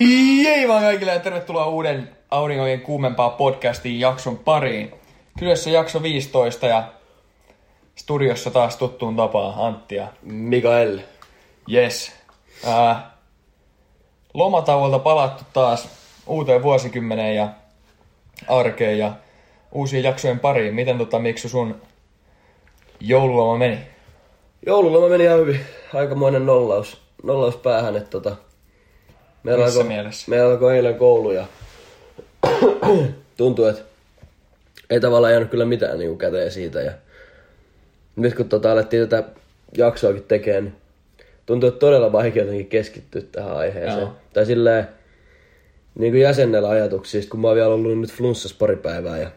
Jei vaan kaikille ja tervetuloa uuden Aurinkojen kuumempaa podcastiin jakson pariin. Kyseessä jakso 15 ja studiossa taas tuttuun tapaan Antti ja Mikael. Yes. Ää, lomatauolta palattu taas uuteen vuosikymmeneen ja arkeen ja uusien jaksojen pariin. Miten tota, miksi sun joululoma meni? Joululoma meni ihan hyvin. Aikamoinen nollaus, nollaus päähän. Että tota, meillä, Missä alkoi, mielessä? meillä alkoi eilen koulu ja tuntuu, että ei tavallaan jäänyt kyllä mitään niin käteen siitä. Ja nyt kun tota, alettiin tätä jaksoakin tekemään, niin tuntuu, että todella vaikea jotenkin keskittyä tähän aiheeseen. Joo. Tai silleen niin kuin jäsennellä ajatuksista, kun mä oon vielä ollut nyt flunssas pari päivää ja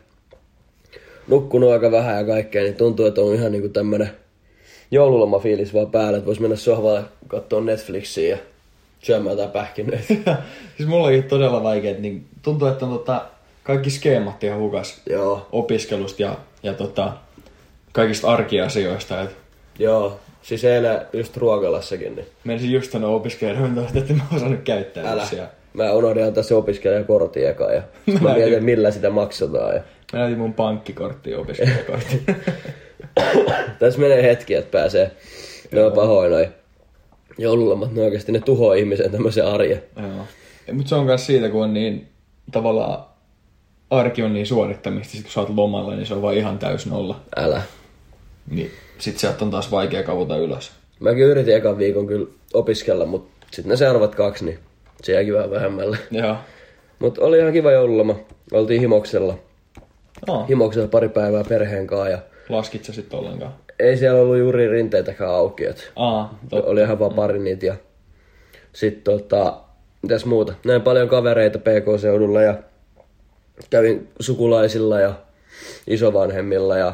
nukkunut aika vähän ja kaikkea, niin tuntuu, että on ihan niinku tämmönen joululomafiilis vaan päällä, että vois mennä sohvalle katsoa Netflixiä ja syömään jotain pähkinöitä. siis mullakin todella vaikeet, niin tuntuu, että on tota, kaikki skeemat ihan hukas Joo, opiskelusta ja, ja tota, kaikista arkiasioista. Et joo. Siis eilen just ruokalassakin, niin menisin just sanoa opiskelijoille, että en mä osannut käyttää älä. siellä. Mä unohdin antaa se opiskelijakortin eka ja mä Mä mietin, millä sitä maksataan. Ja... Mä näytin mun pankkikorttia opiskelijakorttia. Tässä menee hetki, että pääsee. Ne on pahoin noin joululomat, ne oikeasti ne tuhoaa ihmisen tämmöisen arjen. Joo. Mutta se on myös siitä, kun on niin tavallaan arki on niin suorittamista, sit kun sä oot lomalla, niin se on vaan ihan täys nolla. Älä. Niin sit sieltä on taas vaikea kavuta ylös. Mäkin yritin ekan viikon kyllä opiskella, mutta sitten ne seuraavat kaksi, niin se jäikin vähän vähemmälle. Joo. Mutta oli ihan kiva joululoma. Oltiin Himoksella. Oh. Himoksella pari päivää perheen kanssa ja Laskit sä sit ollenkaan? ei siellä ollut juuri rinteitäkään auki. Et Aa, totta. oli ihan vaan pari niitä ja sitten tota, mitäs muuta. Näin paljon kavereita PK-seudulla ja kävin sukulaisilla ja isovanhemmilla ja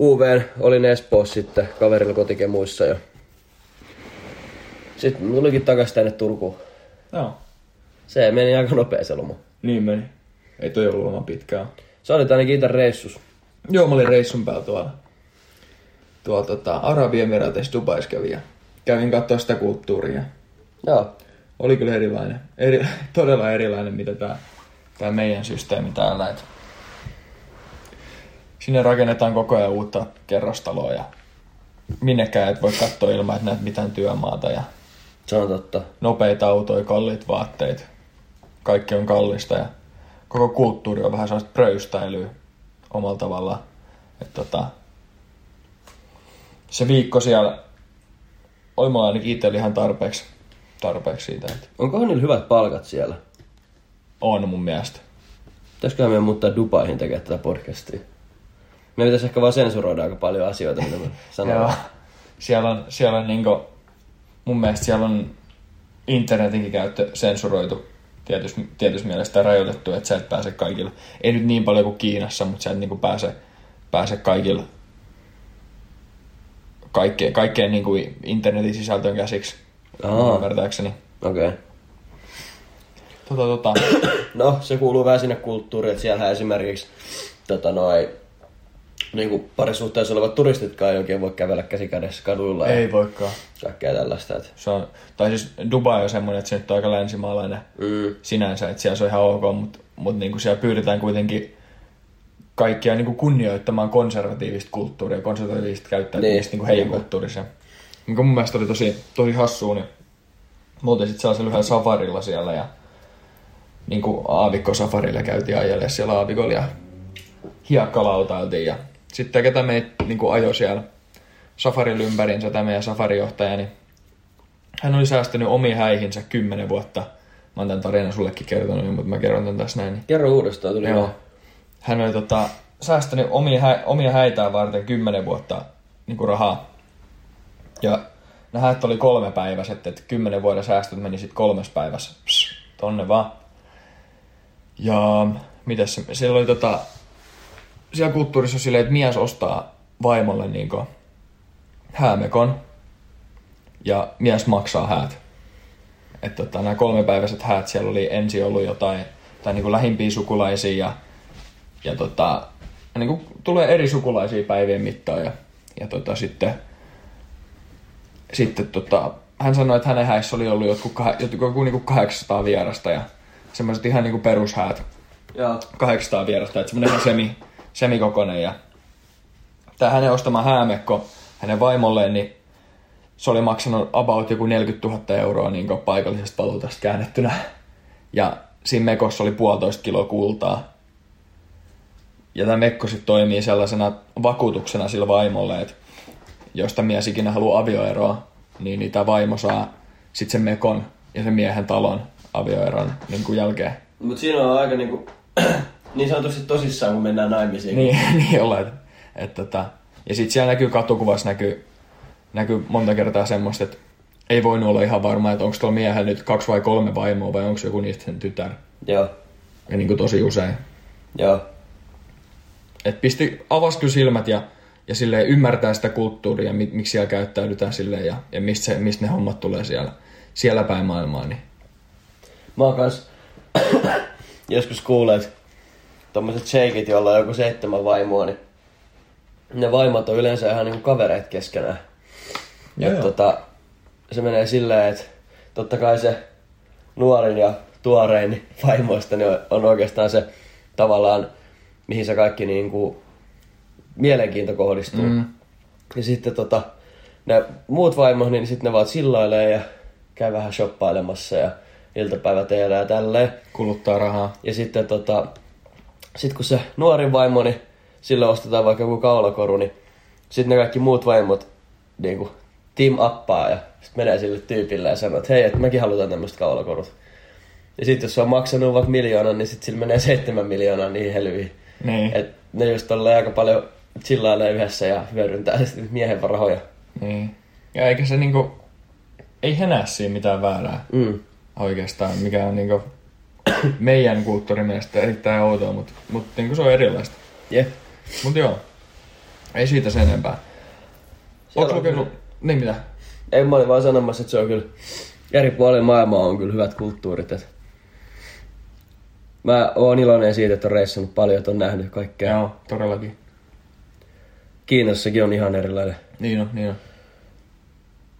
UVn olin Espoossa sitten kaverilla kotikemuissa ja sitten tulikin takas tänne Turkuun. Joo. Se meni aika nopea se loma. Niin meni. Ei toi ollut loma pitkään. Sä olit ainakin itse reissus. Joo, mä olin reissun päällä tuolla, tuolla tota, Arabiemiraateissa Dubais kävin ja kävin katsoa sitä kulttuuria. Joo. Oli kyllä erilainen. Eri, todella erilainen, mitä tää, tää meidän systeemi täällä. Et sinne rakennetaan koko ajan uutta kerrostaloa ja minnekään et voi katsoa ilman, että näet mitään työmaata ja Se on totta. nopeita autoja, kalliit vaatteet. Kaikki on kallista ja koko kulttuuri on vähän sellaista pröystäilyä omalla tavallaan. Et tota, se viikko siellä oli mulla ainakin itsellä ihan tarpeeksi, tarpeeksi siitä, että Onkohan niillä hyvät palkat siellä? on mun mielestä. Pitäisiköhän meidän muuttaa Dubaihin tekemään tätä podcastia? Me pitäisi ehkä vaan sensuroida aika paljon asioita, mitä me sanon. Joo. Siellä on, siellä on niinku, mun mielestä siellä on internetinkin käyttö sensuroitu tietyssä, tietyssä mielessä rajoitettu, että sä et pääse kaikille. Ei nyt niin paljon kuin Kiinassa, mutta sä et niinku pääse, pääse kaikille kaikkeen, kaikkeen niinku internetin sisältöön käsiksi. Aa. Ymmärtääkseni. Okei. Okay. Tota, tota. No, se kuuluu vähän sinne kulttuuriin, että siellä esimerkiksi tota noi, niin kuin parisuhteessa olevat turistitkaan ei oikein voi kävellä käsi kädessä kaduilla ja Ei voikaan. kaikkea tällaista. Että, Se on, tai siis Dubai on semmoinen, että se nyt on aika länsimaalainen mm, sinänsä, että siellä se on ihan ok, mutta mut niinku siellä pyydetään kuitenkin kaikkia niinku kunnioittamaan konservatiivista kulttuuria, konservatiivista käyttäytymistä Niin, niinku heidän kulttuurissa. Niin mun mielestä oli tosi, tosi hassua, niin me oltiin sitten sellaisella yhdellä safarilla siellä ja niinku aavikkosafarilla käytiin ajelle siellä aavikolla ja hiekkalautailtiin ja sitten ketä meitä niinku ajoi siellä safarilla ympärinsä, tämä meidän safarijohtaja, niin hän oli säästänyt omiin häihinsä kymmenen vuotta. Mä oon tämän tarinan sullekin kertonut, mutta mä kerron tämän tässä näin. Niin. kerro uudestaan, tuli Joo. Hän oli tota, säästänyt omia, hä- omia häitään varten kymmenen vuotta niin kuin rahaa. Ja ne häät oli kolme päiväiset, että kymmenen vuoden säästöt meni sitten kolmes päivässä. Pss, tonne vaan. Ja mitäs se, siellä oli tota, siellä kulttuurissa on silleen, että mies ostaa vaimolle niin häämekon ja mies maksaa häät. Että tota, nämä kolmepäiväiset häät siellä oli ensin ollut jotain, tai niin kuin lähimpiä sukulaisia ja, ja tota, niin kuin tulee eri sukulaisia päivien mittaan ja, ja tota, sitten, sitten tota, hän sanoi, että hänen häissä oli ollut jotkut, kah- jotkut, joku niinku 800 vierasta ja semmoiset ihan niinku perushäät. Joo. 800 vierasta, että semmoinen ihan semi, semikokoinen. Ja tämä hänen ostama häämekko hänen vaimolleen, niin se oli maksanut about joku 40 000 euroa niin paikallisesta valuutasta käännettynä. Ja siinä mekossa oli puolitoista kiloa kultaa. Ja tämä mekko sitten toimii sellaisena vakuutuksena sillä vaimolle, että jos tämä mies ikinä haluaa avioeroa, niin, niin tämä vaimo saa sitten sen mekon ja sen miehen talon avioeron niin jälkeen. Mut siinä on aika niinku, niin sanotusti tosissaan, kun mennään naimisiin. Niin, niin olla, että, että, että ja sitten siellä näkyy katukuvassa näkyy, näkyy monta kertaa semmoista, että ei voinut olla ihan varma, että onko tuolla miehellä nyt kaksi vai kolme vaimoa vai onko joku niistä sen tytär. Joo. Ja niin kuin tosi usein. Joo. Et pisti, avasi kyllä silmät ja, ja silleen ymmärtää sitä kulttuuria, mi, miksi siellä käyttäydytään silleen ja, ja mistä, se, mistä ne hommat tulee siellä, siellä päin maailmaa. Niin. Mä oon kans joskus kuullut, että tommoset sheikit, joilla on joku seitsemän vaimoa, niin ne vaimot on yleensä ihan niinku kavereet keskenään. Joo, Ja joo. tota, se menee silleen, että totta kai se nuorin ja tuorein niin vaimoista niin on- oikeastaan se tavallaan, mihin se kaikki niinku mielenkiinto kohdistuu. Mm. Ja sitten tota, ne muut vaimot, niin sitten ne vaan chillailee ja käy vähän shoppailemassa ja iltapäiväteellä ja tälleen. Kuluttaa rahaa. Ja sitten tota, sit kun se nuorin vaimo, niin sille ostetaan vaikka joku kaulakoru, niin sitten ne kaikki muut vaimot niinku team appaa ja sitten menee sille tyypille ja sanoo, että hei, että mekin halutaan tämmöistä kaulakorut. Ja sitten jos se on maksanut vaikka miljoonan, niin sitten sillä menee seitsemän miljoonaa niihin helviin. Niin. Et ne just tolleen aika paljon chillailee yhdessä ja hyödyntää sitten miehen rahoja. niin. Ja eikä se niinku, ei he näe siinä mitään väärää Mm. oikeastaan, mikä on niinku meidän kulttuurin mielestä erittäin outoa, mutta mut niinku se on erilaista. Jep. Mut joo, ei siitä sen enempää. Ootko on lukenut, niin mitä? Ei mä olin vaan sanomassa, että se on kyllä eri puolilla maailmaa on kyllä hyvät kulttuurit. Et mä oon iloinen siitä, että on reissannut paljon, että on nähnyt kaikkea. Joo, todellakin. Kiinassakin on ihan erilainen. Niin on, niin on.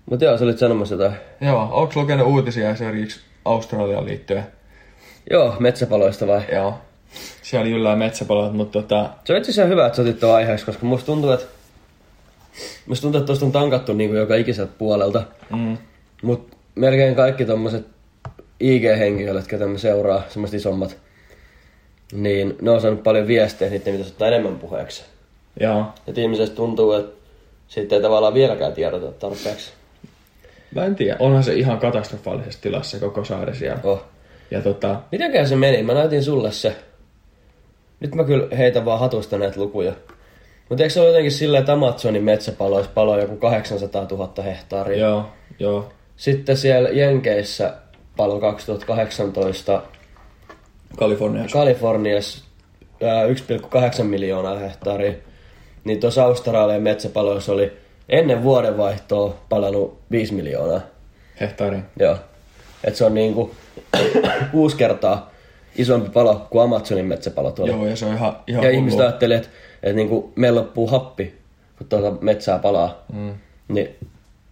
Mutta joo, sä olit sanomassa jotain. Joo, onko lukenut uutisia esimerkiksi Australiaan liittyen? Joo, metsäpaloista vai? Joo. Siellä jyllää metsäpalot, mutta tota, Se on itse asiassa hyvä, että sä otit aiheeksi, koska musta tuntuu, että musta tuntuu, että tosta on tankattu niin kuin joka ikiseltä puolelta. mm, Mut melkein kaikki tommoset IG-henkilöt, ketä me seuraa, semmoset isommat, niin ne on saanut paljon viestejä, niitä pitäisi ottaa enemmän puheeksi. joo. Et ihmisestä tuntuu, että siitä ei tavallaan vieläkään tiedota tarpeeksi. Mä en tiedä, onhan se ihan katastrofaalisessa tilassa koko saari siellä. Oh. Ja tota, Mitenkään se meni? Mä näytin sulle se. Nyt mä kyllä heitän vaan hatusta näitä lukuja. Mutta eikö se ole jotenkin silleen, että Amazonin metsäpaloissa paloi joku 800 000 hehtaaria? joo, joo. Sitten siellä Jenkeissä palo 2018 Kaliforniassa. Kaliforniassa ää, 1,8 miljoonaa hehtaaria. Niin tuossa Australian metsäpaloissa oli ennen vuodenvaihtoa palannut 5 miljoonaa. Hehtaari. Joo. Et se on niinku kuusi kertaa isompi palo kuin Amazonin metsäpalot oli. Joo, ja se on ihan, ihan ja ihmiset ajattelee, että, että niinku meillä loppuu happi, kun tuota metsää palaa. Mm, Niin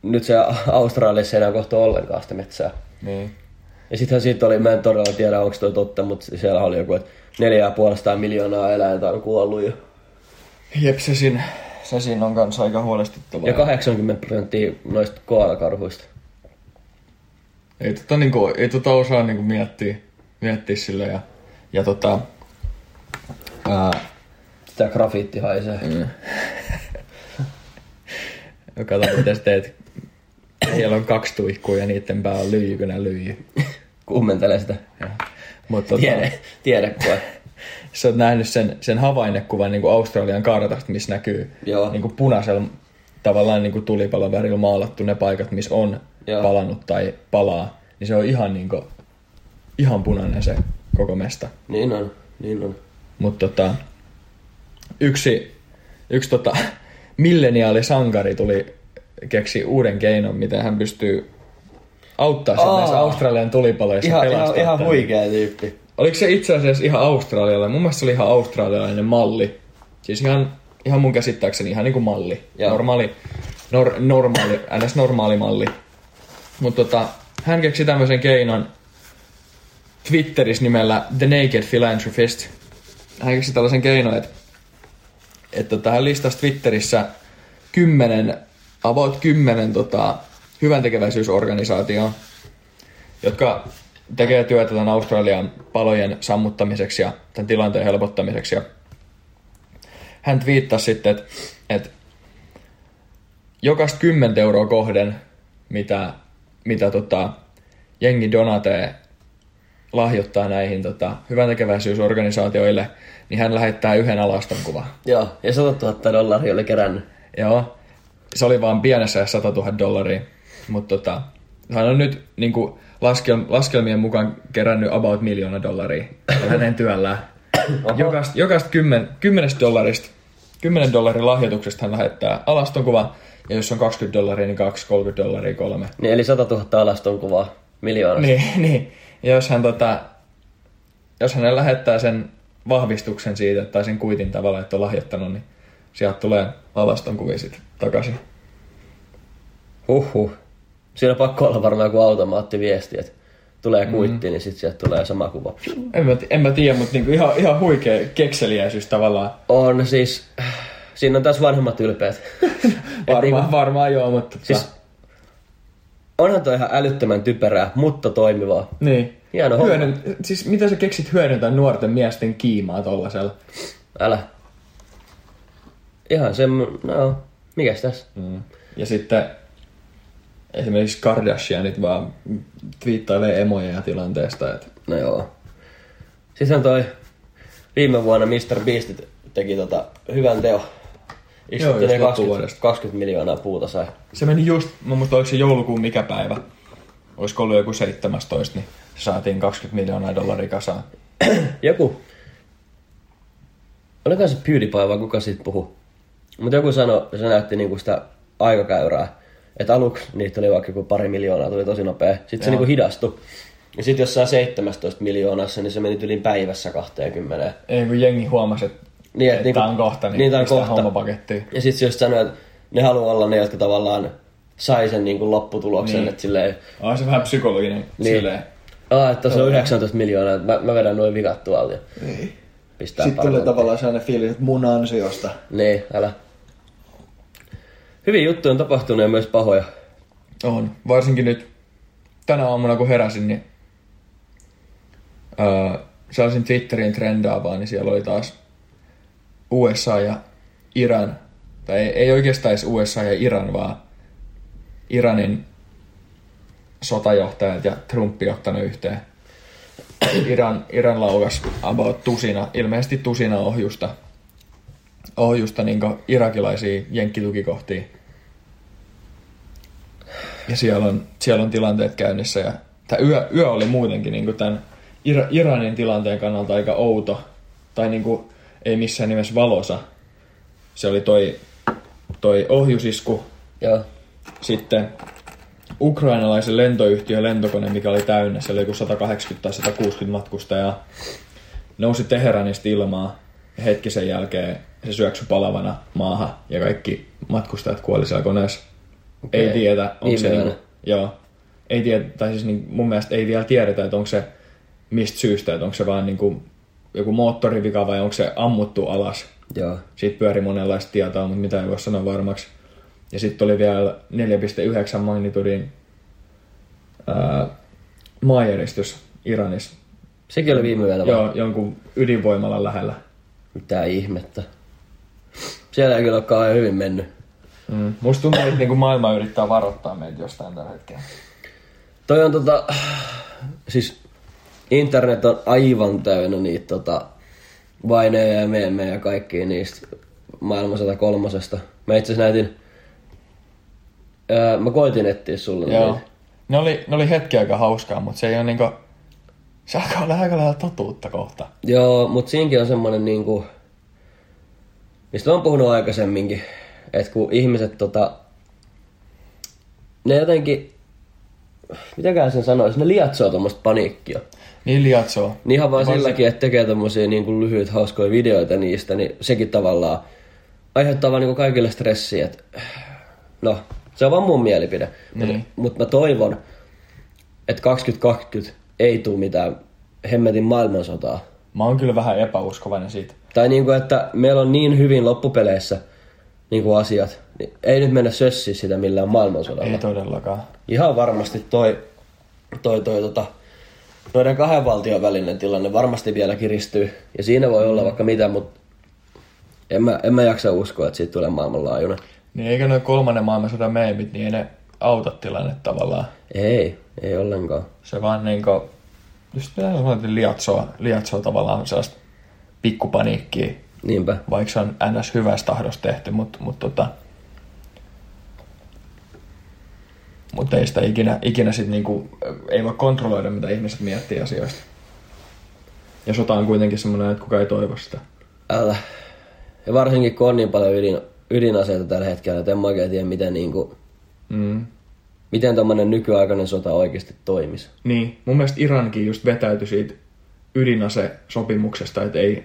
nyt se Australiassa ei enää kohta ollenkaan sitä metsää. niin. Ja sittenhän siitä oli, mä en todella tiedä onko toi totta, mutta siellä oli joku, että neljä ja puolestaan miljoonaa eläintä on kuollut jo. Jep, se siinä, se siinä on kanssa aika huolestuttavaa. Ja 80 prosenttia noista koalakarhuista. Ei tota, niinku, ei tota osaa niinku miettiä, miettiä sille ja, ja tota, ää, Sitä grafiitti haisee. mm. kato mitä sä teet. Siellä on kaksi tuikkua ja niiden pää on lyijy, kun ne lyijy. Kuumentelee sitä. Mutta tota, Tiede, tiedekoe. sä oot nähnyt sen, sen havainnekuvan niin kuin Australian kartasta, missä näkyy Joo. niin kuin punaisella tavallaan niin kuin tulipalon värillä maalattu ne paikat, missä on Joo. palannut tai palaa. Niin se on ihan, niin kuin, ihan punainen se koko mesta. Niin on, niin on. Mutta tota, yksi, yksi tota, milleniaalisankari tuli keksi uuden keinon, miten hän pystyy auttaa sen näissä Australian tulipaloissa Ihan, pelastaa ihan, ihan tämän. huikea tyyppi. Oliko se itse asiassa ihan australialainen? Mun mielestä se oli ihan australialainen malli. Siis ihan, ihan mun käsittääkseni ihan niinku malli. Joo. Normaali, nor, normaali, ns. normaali malli. Mutta tota, hän keksi tämmöisen keinon Twitterissä nimellä The Naked Philanthropist. Hän keksi tällaisen keinon, että, että tota, hän listasi Twitterissä kymmenen, about kymmenen tota, hyvän tekeväisyysorganisaatioon, jotka tekee työtä tämän Australian palojen sammuttamiseksi ja tämän tilanteen helpottamiseksi. Ja hän twiittasi sitten, että, että jokaista 10 euroa kohden, mitä, mitä tota, jengi donatee lahjoittaa näihin tota, hyvän tekeväisyysorganisaatioille, niin hän lähettää yhden alaston kuvan. Joo, ja 100 000 dollaria oli kerännyt. Joo, se oli vaan pienessä 100 000 dollaria, mutta tota, hän on nyt niin kuin, laskel, laskelmien mukaan kerännyt about miljoona dollaria hänen työllään. jokaista, jokaista kymmen, kymmenestä dollarista, kymmenen dollarin lahjoituksesta hän lähettää alaston kuvan, ja jos on 20 dollaria, niin 2, 30 dollaria, kolme. Niin, eli 100 000 alaston kuvaa miljoonasta. Niin, niin. Ja jos hän, tota, jos hän lähettää sen vahvistuksen siitä, tai sen kuitin tavalla, että on lahjoittanut, niin sieltä tulee alaston kuvia sitten takaisin. Huhhuh. Siinä on pakko olla varmaan joku automaattiviesti, että tulee kuitti, mm. niin sitten sieltä tulee sama kuva. En mä, en mä tiedä, mutta niinku ihan, ihan huikea kekseliäisyys tavallaan. On siis, siinä on taas vanhemmat ylpeät. Varmaan, niinku- varmaan joo, mutta... Siis, tota- onhan toi ihan älyttömän typerää, mutta toimivaa. niin. hieno. Hyödyn, siis mitä sä keksit hyödyntää nuorten miesten kiimaa tollasella? Älä. Ihan se, no, mikäs tässä? Mm. Ja sitten esimerkiksi Kardashianit vaan twiittailee emoja tilanteesta, että No joo. Sitten toi viime vuonna Mr. Beast teki tota hyvän teo. Joo, Istutti just ne 20, loppuvuodesta. 20 miljoonaa puuta sai. se meni just, mä muistan, oliko se joulukuun mikä päivä? Olisiko ollut joku 17, niin saatiin 20 miljoonaa dollaria kasaan. Joku. Oliko se PewDiePie vai kuka siitä puhu? Mutta joku sanoi, se näytti niinku sitä aikakäyrää. Että aluksi niitä oli vaikka joku pari miljoonaa, tuli tosi nopea. Sitten se Joo. niinku hidastui. Ja sitten jossain 17 miljoonassa, niin se meni yli päivässä 20. Ei kun jengi huomasi, että, Niin, että niinku- tää on kohta, niin, niin, tää on kohta. Ja sitten se just sanoi, että ne haluaa olla ne, jotka tavallaan sai sen niinku lopputuloksen, Niin. että silleen, On se vähän psykologinen Niin. niin. silleen. Aa, että tuossa on 19 miljoonaa, että mä, mä vedän noin vikat tuolta Niin. pistää Sitten tulee tavallaan sellainen fiilis, että mun ansiosta. Niin, älä. Hyvin juttuja on tapahtunut ja myös pahoja. On. Varsinkin nyt tänä aamuna kun heräsin, niin öö, sellaisin Twitterin trendaavaa, niin siellä oli taas USA ja Iran, tai ei, ei oikeastaan edes USA ja Iran, vaan Iranin sotajohtajat ja Trump ottanut yhteen. Iran, Iran laukas about tusina, ilmeisesti tusina ohjusta, ohjusta niin irakilaisia jenkkitukikohtia. Ja siellä on, siellä on tilanteet käynnissä. Ja tämä yö, yö oli muutenkin niin tämän Ira, Iranin tilanteen kannalta aika outo. Tai niin kuin, ei missään nimessä valosa. Se oli toi, toi ohjusisku, Joo. sitten ukrainalaisen lentoyhtiön lentokone, mikä oli täynnä, se oli joku 180 tai 160 matkustajaa, nousi Teheranista ilmaan ja hetki sen jälkeen se syöksy palavana maahan ja kaikki matkustajat kuoli siellä koneessa. Okei. Ei tiedä, onko Niin se... myöhään. Niinku, joo. Ei tiedä, tai siis niin, mun mielestä ei vielä tiedetä, että onko se mistä syystä, että onko se vaan niin joku moottorivika vai onko se ammuttu alas. Joo. Siitä pyöri monenlaista tietoa, mutta mitä ei voi sanoa varmaksi. Ja sitten oli vielä 4,9 magnitudin ää, maanjäristys Iranissa. Sekin oli viime vai? Joo, jonkun ydinvoimalan lähellä. Mitä ihmettä. Siellä ei kyllä ole kauhean hyvin mennyt. Mm. Musta tuntuu, että niinku maailma yrittää varoittaa meitä jostain tällä hetkellä. Toi on tota, siis internet on aivan täynnä niitä tota, vaineja ja meemejä ja kaikkia niistä maailman 103. Mä itse asiassa näytin, öö, mä koitin etsiä sulle Joo. niitä. Ne oli, ne oli hetki aika hauskaa, mutta se ei ole niinku... Se alkaa olla aika lailla totuutta kohta. Joo, mutta siinäkin on semmonen niinku, mistä mä oon puhunut aikaisemminkin, että kun ihmiset tota, ne jotenkin, mitäkään sen sanoisi, ne lietsoo tuommoista paniikkia. Niin liatsoo. Niin ihan vaan Varsin- silläkin, että tekee tommosia niin kuin lyhyitä hauskoja videoita niistä, niin sekin tavallaan aiheuttaa vaan niin kuin kaikille stressiä, että no, Se on vaan mun mielipide. Niin. Mutta mut mä toivon, että 2020 ei tule mitään hemmetin maailmansotaa. Mä oon kyllä vähän epäuskovainen siitä. Tai niinku, että meillä on niin hyvin loppupeleissä niinku asiat, niin ei nyt mennä sössiä sitä millään maailmansodalla. Ei todellakaan. Ihan varmasti toi, toi, toi tota, noiden kahden valtion välinen tilanne varmasti vielä kiristyy. Ja siinä voi olla vaikka mitä, mutta en mä, en mä jaksa uskoa, että siitä tulee maailmanlaajuinen. Niin eikä noin kolmannen maailmansodan meemit, niin ei ne auta tilannetta tavallaan. Ei, ei ollenkaan. Se vaan niinku, just liatsoo, liatsoo tavallaan sellaista pikkupaniikkia, Niinpä. vaikka se on ns. hyvästä tahdosta tehty, mutta mut, tota, mutta ei sitä ikinä, ikinä sit niinku, ei voi kontrolloida, mitä ihmiset miettii asioista. Ja sota on kuitenkin semmoinen, että kuka ei toivo sitä. Älä. Ja varsinkin kun on niin paljon ydin, ydinaseita tällä hetkellä, että en mä oikein tiedä, miten, niinku, Mm. miten tommonen nykyaikainen sota oikeasti toimisi. Niin, mun mielestä Irankin just vetäytyi siitä ydinasesopimuksesta, että ei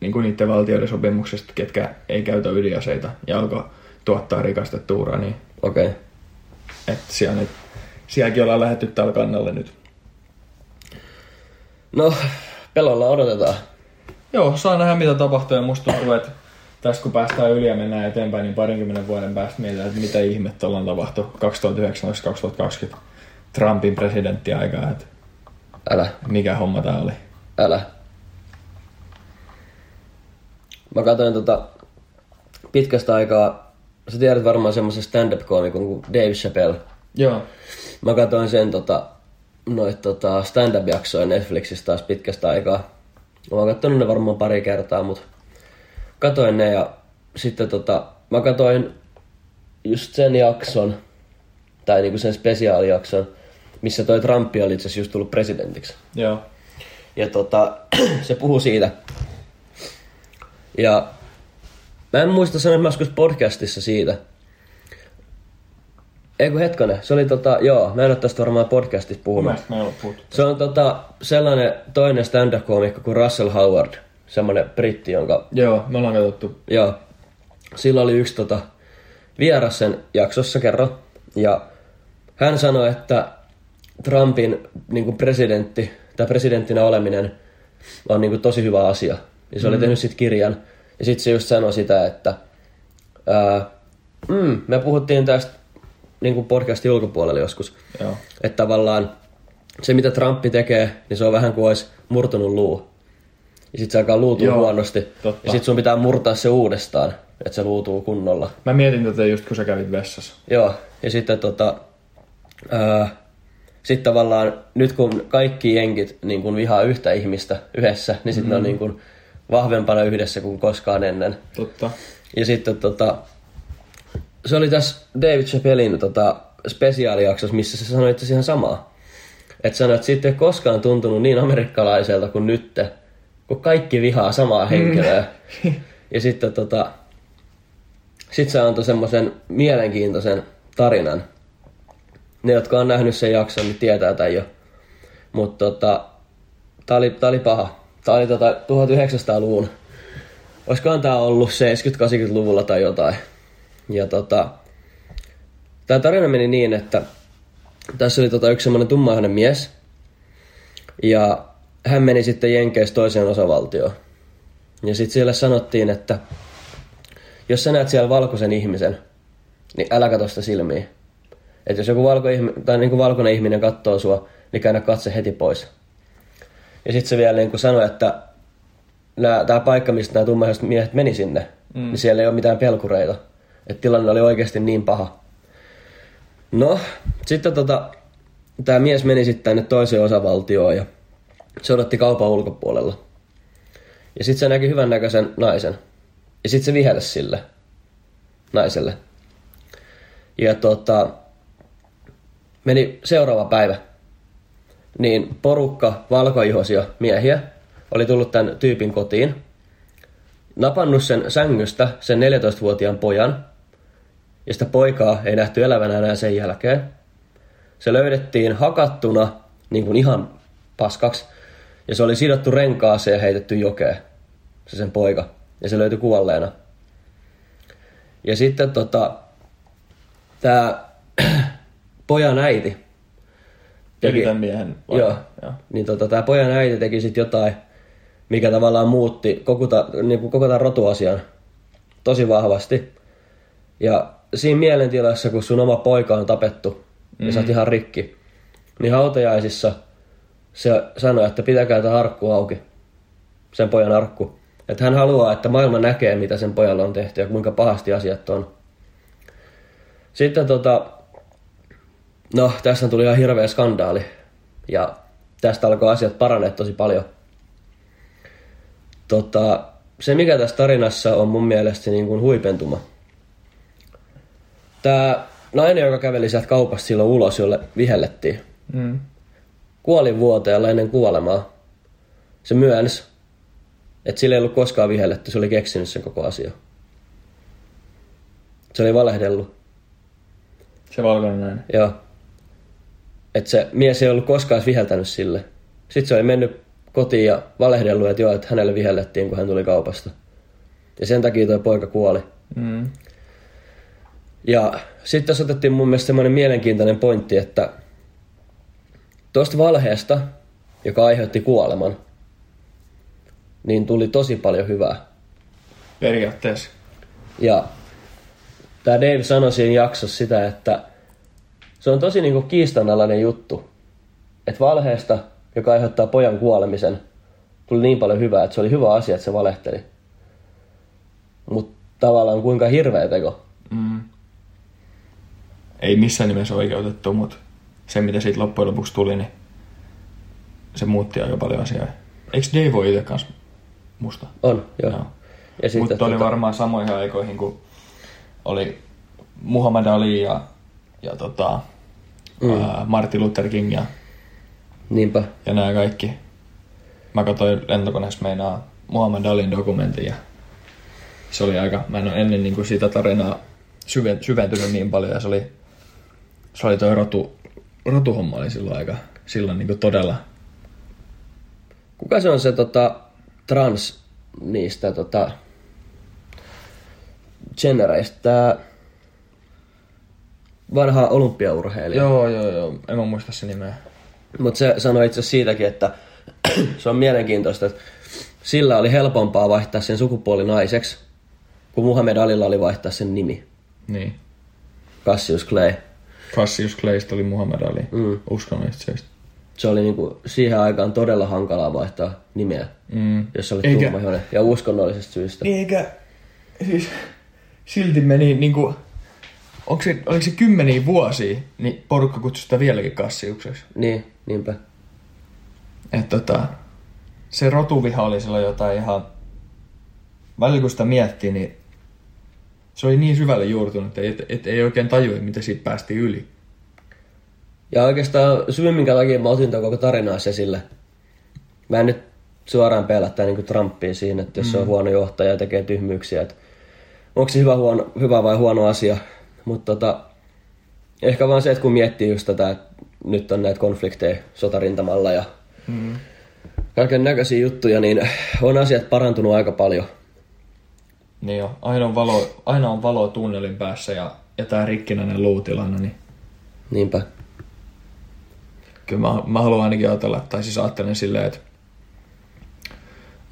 niin kuin niiden valtioiden sopimuksesta, ketkä ei käytä ydinaseita ja alkoi tuottaa rikastettua urania. Okei. Okay. Että siellä nyt, sielläkin ollaan lähetty tällä kannalle nyt. No, pelolla odotetaan. Joo, saa nähdä mitä tapahtuu ja musta tuntuu, että tässä kun päästään yli ja mennään eteenpäin, niin parinkymmenen vuoden päästä mietitään, että mitä ihmettä ollaan tapahtunut 2019-2020 Trumpin presidenttiaikaa, että Älä, mikä homma tää oli. älä. Mä katsoin tota pitkästä aikaa, sä tiedät varmaan semmoisen stand-up-koomikon kuin Dave Chappelle. Joo. Mä katsoin sen tota, noit tota stand-up-jaksoja Netflixistä taas pitkästä aikaa. Mä oon katsonut ne varmaan pari kertaa, mutta katoin ne ja sitten tota, mä katoin just sen jakson, tai niinku sen spesiaalijakson, missä toi Trump oli itse asiassa just tullut presidentiksi. Joo. Ja tota, se puhuu siitä. Ja mä en muista sanoa, mä joskus podcastissa siitä. Eikö hetkonen, se oli tota, joo, mä en ole tästä varmaan podcastissa Mun puhunut. ei puhuttu. Se on tota, sellainen toinen stand-up-koomikko kuin Russell Howard, semmonen britti, jonka, Joo, me ollaan katsottu. joo, sillä oli yksi tota, vieras sen jaksossa kerran, ja hän sanoi, että Trumpin niin kuin presidentti, tai presidenttinä oleminen on niin kuin tosi hyvä asia. Ja se oli tehnyt sitten kirjan, ja sitten se just sanoi sitä, että ää, mm, me puhuttiin tästä niin kuin podcastin ulkopuolella joskus, Joo. että tavallaan se, mitä Trumpi tekee, niin se on vähän kuin olisi murtunut luu. Ja sitten se alkaa luutua Joo, huonosti. totta. Ja sitten sun pitää murtaa se uudestaan, että se luutuu kunnolla. Mä mietin tätä just kun sä kävit vessassa. Joo, ja sitten tota, ää, sit tavallaan nyt kun kaikki jenkit niin kun vihaa yhtä ihmistä yhdessä, niin sitten mm. ne on niin kun vahvempana yhdessä kuin koskaan ennen. Totta. Ja sitten tota, se oli tässä David Chappellin tota, spesiaalijaksossa, missä se sanoi itse ihan samaa. Että sanoi, että siitä ei koskaan tuntunut niin amerikkalaiselta kuin nyt, kun kaikki vihaa samaa henkilöä. ja sitten tota, sit se antoi semmoisen mielenkiintoisen tarinan. Ne, jotka on nähnyt sen jakson, niin tietää tämän jo. Mutta tota, tää oli, tää oli paha. Tää oli tota 1900-luvun olisikohan tää ollut 70-80-luvulla tai jotain. Ja tota, tää tarina meni niin, että tässä oli tota yksi semmonen tummaihoinen mies. Ja hän meni sitten Jenkeistä toiseen osavaltioon. Ja sitten siellä sanottiin, että jos sä näet siellä valkoisen ihmisen, niin älä katso sitä silmiä. Että jos joku valko tai niin kuin valkoinen ihminen katsoo sua, niin käännä katse heti pois. Ja sitten se vielä niin kuin sanoi, että tämä paikka, mistä nämä tummaiset miehet meni sinne, mm. niin siellä ei ole mitään pelkureita. Että tilanne oli oikeasti niin paha. No, sitten tota, tämä mies meni sitten tänne toiseen osavaltioon ja se odotti kaupan ulkopuolella. Ja sitten se näki hyvän näköisen naisen. Ja sitten se vihelsi sille naiselle. Ja tota, meni seuraava päivä. Niin porukka valkoihoisia miehiä oli tullut tämän tyypin kotiin, napannut sen sängystä sen 14-vuotiaan pojan, ja sitä poikaa ei nähty elävänä enää sen jälkeen. Se löydettiin hakattuna niin kuin ihan paskaksi, ja se oli sidottu renkaaseen ja heitetty jokeen, se sen poika, ja se löytyi kuolleena. Ja sitten tota, tää pojan äiti, Eli tämän miehen. vai? joo, joo. niin tota, tää pojan äiti teki sit jotain, mikä tavallaan muutti koko, ta, niin kuin koko tämän rotuasian tosi vahvasti. Ja siinä mielentilassa, kun sun oma poika on tapettu ja sä oot ihan rikki, niin hautajaisissa se sanoi, että pitäkää tämä arkku auki, sen pojan arkku. Että hän haluaa, että maailma näkee, mitä sen pojalla on tehty ja kuinka pahasti asiat on. Sitten tota, no tästä tuli ihan hirveä skandaali. Ja tästä alkoi asiat paranee tosi paljon. Tota, se mikä tässä tarinassa on mun mielestä niin kuin huipentuma. Tämä nainen, joka käveli sieltä kaupasta silloin ulos, jolle vihellettiin, Mm. kuoli vuoteella ennen kuolemaa. Se myönsi, että sillä ei ollut koskaan vihelletty, se oli keksinyt sen koko asia. Se oli valehdellut. Se valkoinen nainen. Joo. Että se mies ei ollut koskaan viheltänyt sille. Sitten se oli mennyt kotiin ja valehdellut, että joo, että hänelle vihellettiin, kun hän tuli kaupasta. Ja sen takia tuo poika kuoli. Mm. Ja sitten tässä otettiin mun mielestä semmoinen mielenkiintoinen pointti, että tuosta valheesta, joka aiheutti kuoleman, niin tuli tosi paljon hyvää. Periaatteessa. Ja tämä Dave sanoi siinä jaksossa sitä, että se on tosi niinku kiistanalainen juttu, että valheesta, joka aiheuttaa pojan kuolemisen, tuli niin paljon hyvää, että se oli hyvä asia, että se valehteli. Mutta tavallaan kuinka hirveä teko. Mm. Ei missään nimessä oikeutettu, mutta se mitä siitä loppujen lopuksi tuli, niin se muutti aika paljon asiaa. Eikö Dave ole itse kanssa musta? On, joo. Joo. Ja sitten, Mutta oli tota- varmaan samoihin aikoihin, kun oli Muhammad Ali ja, ja tota, mm. ää, Martin Luther King ja, Niinpä. ja nämä kaikki. Mä katsoin lentokoneessa meinaa Muhammad Alin dokumentin ja se oli aika, mä en ole ennen niin kuin sitä tarinaa syven, syventynyt niin paljon ja se oli, se oli toi rotu, rotuhomma oli silloin aika, silloin niin kuin todella, Kuka se on se tota, trans niistä tota, genereistä? Vanha olympiaurheilija. joo joo joo, en mä muista se nimeä. Mutta se sanoi itse asiassa siitäkin, että se on mielenkiintoista, että sillä oli helpompaa vaihtaa sen sukupuoli naiseksi, kuin Muhammed Alilla oli vaihtaa sen nimi. Niin. Cassius Clay. Cassius Claysta oli Muhammad Ali, Mm. uskonnollisista syistä. Se oli niinku siihen aikaan todella hankalaa vaihtaa nimeä, Mm. jos oli Eikä- tummahione ja uskonnollisesta syystä. Niin eikä, siis silti meni niinku, onko se, oliko se kymmeniä vuosia, niin porukka kutsui sitä vieläkin kassiukseksi. Niin, niinpä. Että tota, se rotuviha oli silloin jotain ihan, välillä kun sitä miettii, niin se oli niin syvälle juurtunut, että et, et ei oikein tajua, mitä siitä päästiin yli. Ja oikeastaan syy, minkä takia mä otin koko tarinaa esille. Mä en nyt suoraan pelättää niin Trumpia siinä, että jos mm. se on huono johtaja ja tekee tyhmyyksiä, että onko se hyvä, huono, hyvä vai huono asia. Mutta tota, ehkä vaan se, että kun miettii just tätä, että nyt on näitä konflikteja sotarintamalla ja mm. kaiken näköisiä juttuja, niin on asiat parantunut aika paljon. Niin jo, aina on valo, aina on valo tunnelin päässä ja, ja tää rikkinäinen luutilanne, niin Niinpä. kyllä mä, mä haluan ainakin ajatella, tai siis ajattelen silleen, että,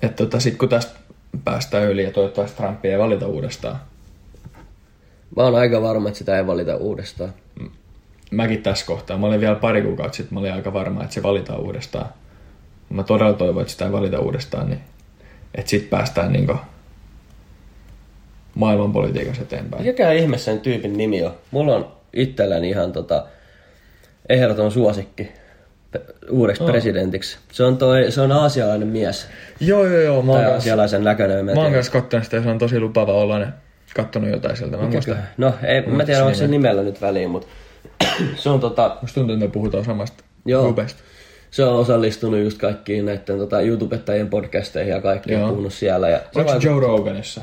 että tota, sit kun tästä päästään yli ja toivottavasti Trumpia ei valita uudestaan. Mä oon aika varma, että sitä ei valita uudestaan. Mäkin tässä kohtaa, mä olin vielä pari kuukautta sitten, mä olin aika varma, että se valitaan uudestaan. Mä todella toivon, että sitä ei valita uudestaan, niin että sit päästään niinku maailmanpolitiikassa eteenpäin. Mikä ihme sen tyypin nimi on? Mulla on itselläni ihan tota, ehdoton suosikki uudeksi oh. presidentiksi. Se on, toi, se on aasialainen mies. Joo, joo, joo. Mä oon, Tai aasialaisen näköinen. mä oon kanssa kattonut sitä ja se on tosi lupaava olla. Kattonut jotain sieltä. Mä muistan, No, ei, mä Muista tiedä, onko se nimellä nyt väliin, mutta se on, tota, musta tuntuu, että me puhutaan samasta Joo. rubesta. se on osallistunut just kaikkiin näiden tota, YouTubettajien podcasteihin ja kaikki on Joo. puhunut siellä. Ja se Oliko se vaikut- Joe Roganissa?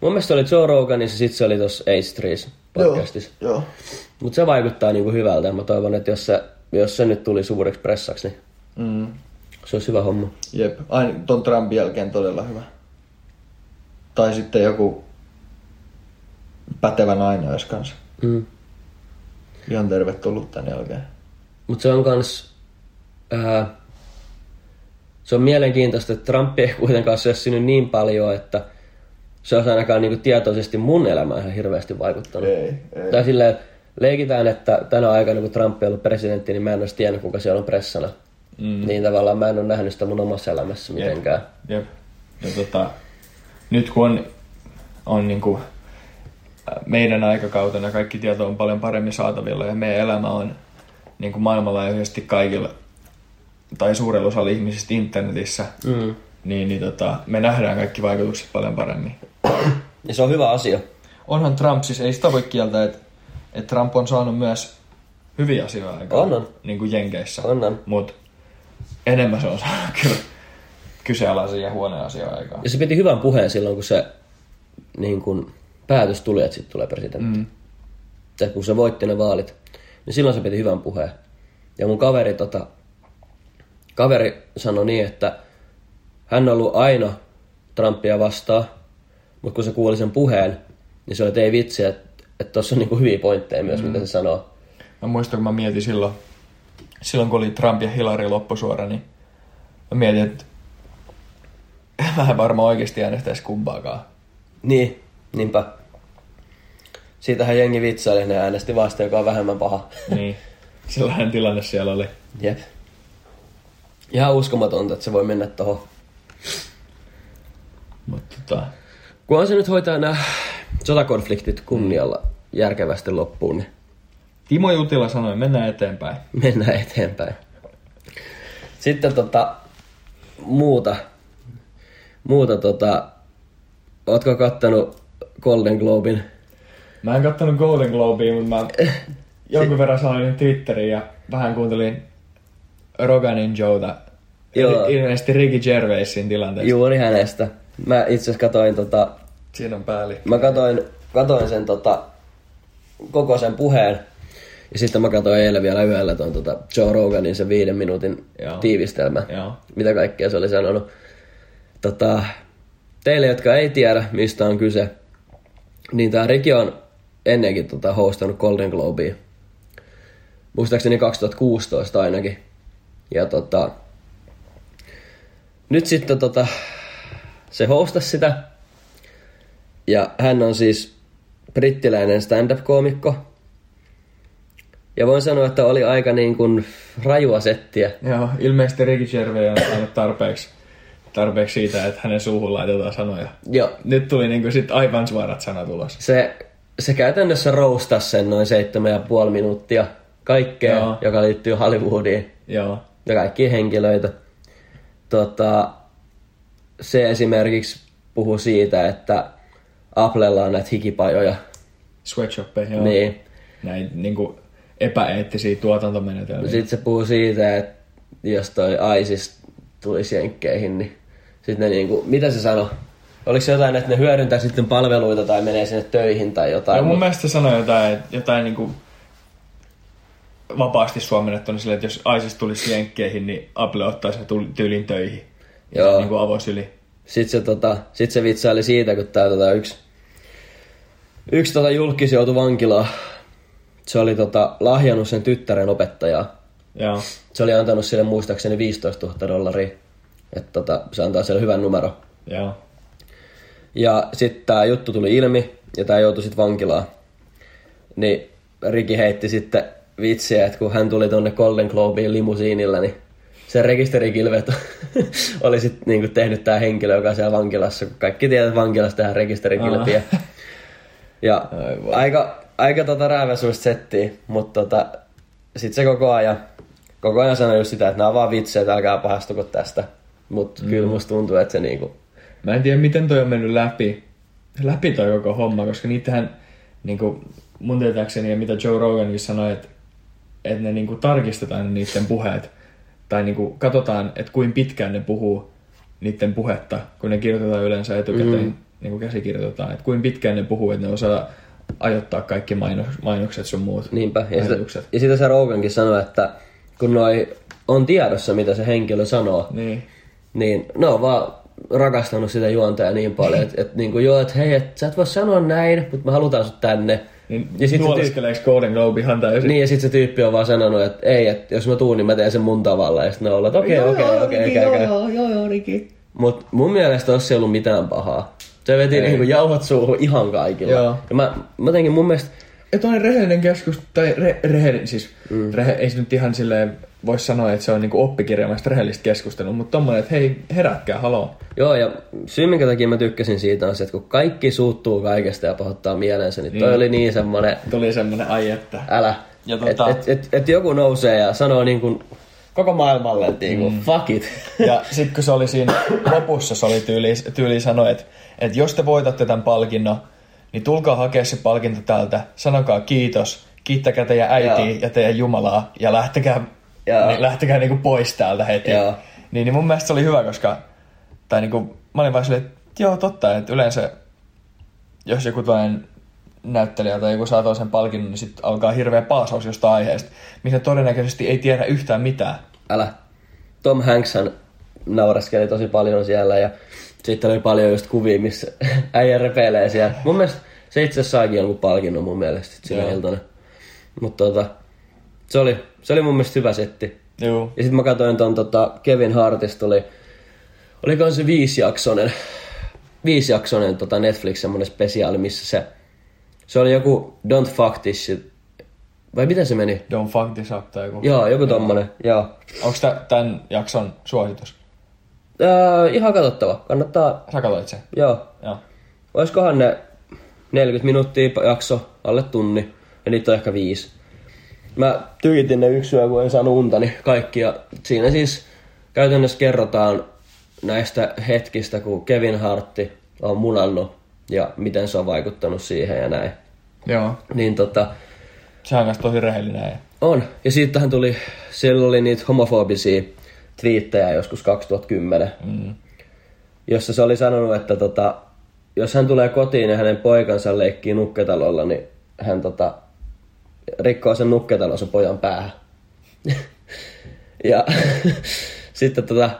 Mun mielestä se oli Joe Roganissa, sit se oli tuossa H3 podcastissa. Joo. Mutta se vaikuttaa niinku hyvältä. Mä toivon, että jos se, jos se nyt tuli suureksi pressaksi, niin Mm. se olisi hyvä homma. Jep, aina ton Trumpin jälkeen todella hyvä. Tai sitten joku pätevä nainen olisi kanssa. Mm. Ihan tervetullut tän jälkeen. Mutta se on kans... Ää, se on mielenkiintoista, että Trump ei kuitenkaan sössinyt niin paljon, että se olisi ainakaan niinku tietoisesti mun elämään ihan hirveästi vaikuttanut. Ei, ei. Tai silleen, leikitään, että tänä aikana kun Trump ei ollut presidentti, niin mä en olisi tiennyt, kuka siellä on pressana. Mm. Niin tavallaan mä en ole nähnyt sitä mun omassa elämässä mitenkään. Jep. Ja tota, nyt kun on, on niinku, meidän aikakautena kaikki tieto on paljon paremmin saatavilla ja meidän elämä on niinku maailmanlaajuisesti kaikilla tai suurella osalla ihmisistä internetissä, Mm. niin, niin tota, me nähdään kaikki vaikutukset paljon paremmin. Ja se on hyvä asia. Onhan Trump, siis ei sitä voi kieltää, että, että Trump on saanut myös hyviä asioita aikaan. On. Niin kuin Jenkeissä. On, on. Mutta enemmän se on saanut kyllä kyseenalaisia ja huonoja asioita aikaan. Ja se piti hyvän puheen silloin, kun se niin kun, päätös tuli, että sitten tulee presidentti. Mm. Tai kun se voitti ne vaalit, niin silloin se piti hyvän puheen. Ja mun kaveri, tota, kaveri sanoi niin, että hän on ollut aina Trumpia vastaan, mutta kun se kuuli sen puheen, niin se oli, että ei vitsi, että että tuossa on niinku hyviä pointteja myös, mm. mitä se sanoo. Mä muistan, kun mä mietin silloin, silloin kun oli Trump ja Hillary loppusuora, niin mä mietin, että mä en varmaan oikeasti äänestäisi kumpaakaan. Niin, niinpä. Siitähän jengi vitsaili, ne äänesti vasta, joka on vähemmän paha. Niin, sellainen tilanne siellä oli. Jep. Ihan uskomatonta, että se voi mennä tohon. Mutta tota, Kunhan se nyt hoitaa nämä sotakonfliktit kunnialla järkevästi loppuun, niin Timo Jutila sanoi, mennään eteenpäin. mennään eteenpäin. Sitten tota, muuta. Muuta tota, ootko kattanut Golden Globin? Mä en kattonut Golden Globea, mutta mä jonkun verran sanoin Twitteriin ja vähän kuuntelin Roganin Joota. Joo. Ilmeisesti Ricky Gervaisin tilanteesta. Juuri hänestä. Mä itse asiassa katoin tota, Siinä on pääli. Mä katoin, katoin sen tota, koko sen puheen. Ja sitten mä katsoin eilen vielä yöllä ton tota Joe Roganin sen viiden minuutin Joo. tiivistelmä. Joo. Mitä kaikkea se oli sanonut. Tota, teille, jotka ei tiedä, mistä on kyse, niin tää Riki on ennenkin tota, hostannut Golden Globea. Muistaakseni 2016 ainakin. Ja tota, nyt sitten tota, se hostasi sitä. Ja hän on siis brittiläinen stand-up-koomikko. Ja voin sanoa, että oli aika niin kuin rajua settiä. Joo, ilmeisesti Ricky Gervais on tarpeeksi, tarpeeksi siitä, että hänen suuhun laitetaan sanoja. Joo, Nyt tuli niinku sit aivan suorat sanat ulos. se, se käytännössä roustasi sen noin seitsemän ja puoli minuuttia kaikkea, Joo. joka liittyy Hollywoodiin Joo. ja kaikkia henkilöitä. Tota, se esimerkiksi puhui siitä, että Applella on näitä hikipajoja. Sweatshoppeja, joo. Niin. Näin niinku epäeettisiä tuotantomenetelmiä. Sitten se puhuu siitä, että jos toi ISIS tulisi jenkkeihin, niin sitten ne niinku, mitä se sanoi? Oliko se jotain, että ne hyödyntää sitten palveluita tai menee sinne töihin tai jotain? Joo, mun mut- mielestä se sanoi jotain, jotain niinku vapaasti suomennettuna silleen, että jos ISIS tulisi jenkkeihin, niin Apple ottaisi ne tyylin töihin. Joo. Ja niinku avos yli. Sitten se, tota, sit se vitsaili siitä, kun tää tota, yksi, yksi tota, julkis joutui vankilaan. Se oli tota, lahjannut sen tyttären opettajaa. Joo. Se oli antanut sille muistaakseni 15 000 dollaria. Että tota, se antaa sille hyvän numero. Joo. Ja sitten tämä juttu tuli ilmi, ja tämä joutui sitten vankilaan. Niin Riki heitti sitten vitsiä, että kun hän tuli tonne Golden Globeen limusiinilla, niin se rekisterikilvet oli sitten niinku tehnyt tämä henkilö, joka on siellä vankilassa. kun Kaikki tietävät, että vankilassa tehdään rekisterikilpiä. Ja Aivan. aika, aika tota rääväsuista settiä, mutta tota, sitten se koko ajan, koko ajan sanoi just sitä, että nämä on vaan vitsejä, että älkää pahastuko tästä. Mutta mm. kyllä musta tuntuu, että se niinku, Mä en tiedä, miten toi on mennyt läpi, läpi toi koko homma, koska niitähän niinku, mun tietääkseni ja mitä Joe Rogankin sanoi, että, että ne niinku tarkistetaan niiden puheet. Tai niinku katsotaan, että kuinka pitkään ne puhuu niiden puhetta, kun ne kirjoitetaan yleensä etukäteen, mm. niinku käsikirjoitetaan, että kuinka pitkään ne puhuu, että ne osaa ajoittaa kaikki mainos, mainokset sun muut Niinpä. Ja, sitä, ja sitä se Rogankin sanoi, että kun noi on tiedossa, mitä se henkilö sanoo, Niin. Niin ne on vaan rakastanut sitä juontajaa niin paljon, että et, niinku, joo, että hei, et, sä et voi sanoa näin, mutta me halutaan sut tänne. Niin Ja sit se nuoleskeleeko Golden Globe ihan täysin? Niin ja sitten se tyyppi on vaan sanonut, että ei, että jos mä tuun, niin mä teen sen mun tavalla. Ja sitten ne on että okei, okei, okei, okei, okei. Joo, joo, joo, Riki. Mut mun mielestä tossa ei ollut mitään pahaa. Se veti niinku jauhot suuhun ihan kaikilla. Joo. Ja mä, mä jotenkin mun mielestä, Ja toinen rehellinen keskus, tai re, rehellinen, siis mm. rehe, ei se nyt ihan silleen voi sanoa, että se on niinku oppikirjamaista rehellistä keskustelua, mutta tommonen, että hei, herätkää, haloo. joo ja syy minkä takia mä tykkäsin siitä on se, että kun kaikki suuttuu kaikesta ja pahoittaa mielensä, niin toi oli niin semmonen, Tuli semmonen ai että. älä. Ja Et, tota- et, et, et, joku nousee ja sanoo niin kuin koko maailmalle, että niinku, mm. fuck it. Ja sitten kun se oli siinä lopussa, se oli tyyli, tyyli sanoi, että, että jos te voitatte tämän palkinnon, niin tulkaa hakea se palkinto täältä, sanokaa kiitos, kiittäkää teidän äitiä Joo. ja teidän Jumalaa ja lähtekää, Joo. niin, lähtekää niinku pois täältä heti. Joo. Niin, niin mun mielestä se oli hyvä, koska tai niinku, mä olin vaan silleen, että joo totta, että yleensä jos joku toinen näyttelijä tai joku saa toisen palkinnon, niin sitten alkaa hirveä paasaus jostain aiheesta, missä todennäköisesti ei tiedä yhtään mitään. Älä. Tom Hankshan nauraskeli tosi paljon siellä ja sitten oli paljon just kuvia, missä äijä repeilee siellä. Mun mielestä se itse saikin jonkun palkinnon mun mielestä sinä Joo. iltana. Mutta tota, se oli, se oli mun mielestä hyvä setti. Joo. Ja sitten mä katsoin ton tota, Kevin Hartista oli, olikohan se viisijaksonen, viisijaksonen tota Netflix semmonen spesiaali, missä se, se oli joku Don't Fuck This Shit, vai miten se meni? Don't fuck this up tai joku. Joo, joku tommonen, joo. Onko tämän jakson suositus? Öö, ihan katsottava, kannattaa, Sä katsoit sen? joo. Joo. Oiskohan ne 40 minuuttia jakso, alle tunni, ja niitä on ehkä viisi. Mä tykitin ne yksi yö, kun en saanut unta, niin kaikki. Ja siinä siis käytännössä kerrotaan näistä hetkistä, kun Kevin Hartti on munannut ja miten se on vaikuttanut siihen ja näin. Joo. Niin tota, Sehän on tosi rehellinen. Ja... on. Ja siitähän tuli, siellä oli niitä homofobisia twiittejä joskus 2010, Mm. jossa se oli sanonut, että tota, jos hän tulee kotiin ja hänen poikansa leikkii nukketalolla, niin hän tota, rikkoo sen nukketalon sen pojan päähän. ja sitten tota,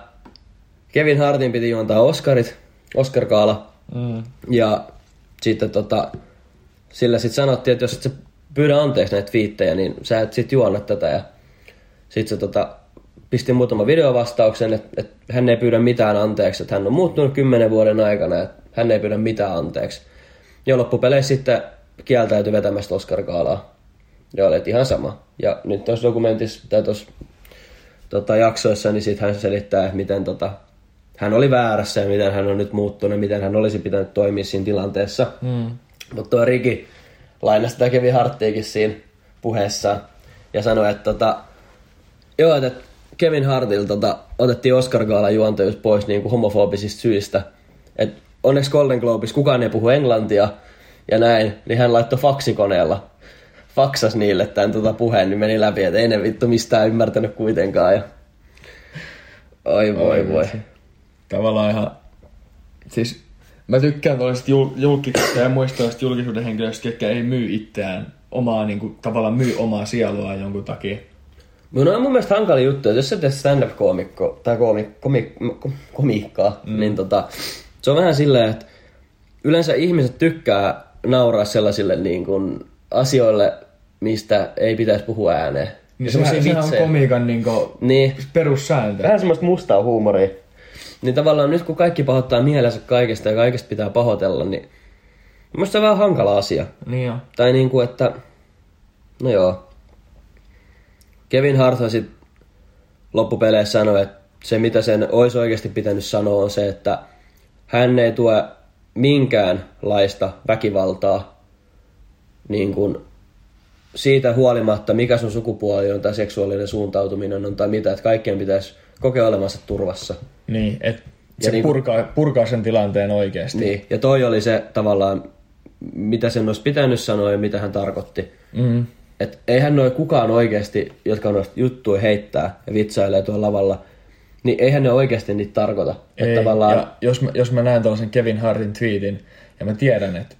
Kevin Hartin piti juontaa Oscarit, Oscar-kaala, Mm. ja sitten tota, sillä sitten sanottiin, että jos et sä pyydä anteeksi näitä twiittejä, niin sä et sit juonna tätä. Ja sitten se tota, pisti muutama videovastauksen, että, että hän ei pyydä mitään anteeksi, että hän on muuttunut kymmenen vuoden aikana, että hän ei pyydä mitään anteeksi. Ja loppupeleissä sitten kieltäytyi vetämästä Oscar-kaalaa. Ja olet ihan sama. Ja nyt tuossa dokumentissa tai tuossa tota, jaksoissa, niin sitten hän selittää, että miten tota, hän oli väärässä ja miten hän on nyt muuttunut ja miten hän olisi pitänyt toimia siinä tilanteessa. Mm. Mutta tuo Riki lainasi tätä Kevin Harttiikin siinä puheessaan ja sanoi, että tota, joo, että Kevin Hartilta tota, otettiin Oscar Gaalan juontajuus pois niin kuin homofobisista syistä. Et onneksi Golden Globissa kukaan ei puhu englantia ja näin, niin hän laittoi faksikoneella faksas niille tämän tota puheen, niin meni läpi, että ei ne vittu mistään ymmärtänyt kuitenkaan. Ja... Oi voi Oi voi. Tavallaan ihan... Siis mä tykkään tuollaisista jul- julkisista ja muista julkisuuden henkilöistä, jotka ei myy itseään omaa, niin kuin, tavallaan myy omaa sieluaan jonkun takia. No, no on mun mielestä hankala juttu, että jos sä teet stand-up-koomikko tai komi, komi, ko- komiikkaa, mm. niin tota, se on vähän silleen, että yleensä ihmiset tykkää nauraa sellaisille niin kuin, asioille, mistä ei pitäisi puhua ääneen. Niin Ja sehän, sehän on komiikan niin kuin, Niin, perussääntö. vähän semmoista mustaa huumoria. Niin tavallaan nyt kun kaikki pahoittaa mielensä kaikesta ja kaikesta pitää pahoitella, niin mun se on vähän hankala asia. Niin joo. Tai niin kuin, että... No joo. Kevin Hart sit loppupeleissä sanoi, että se mitä sen olisi oikeasti pitänyt sanoa on se, että hän ei tue minkäänlaista väkivaltaa niin kuin siitä huolimatta, mikä sun sukupuoli on tai seksuaalinen suuntautuminen on tai mitä, että kaikkien pitäisi kokea olevansa turvassa. Niin, että Ja se niinku- purkaa, purkaa sen tilanteen oikeasti. Niin, ja toi oli se tavallaan, mitä sen olisi pitänyt sanoa ja mitä hän tarkoitti. Mm. Et eihän noin kukaan oikeasti, jotka noista juttuja heittää ja vitsailee tuolla lavalla, niin eihän ne oikeasti niitä tarkoita. Ei, Että tavallaan, ja jos mä, jos mä näen tällaisen Kevin Hartin tweetin, ja mä tiedän, että,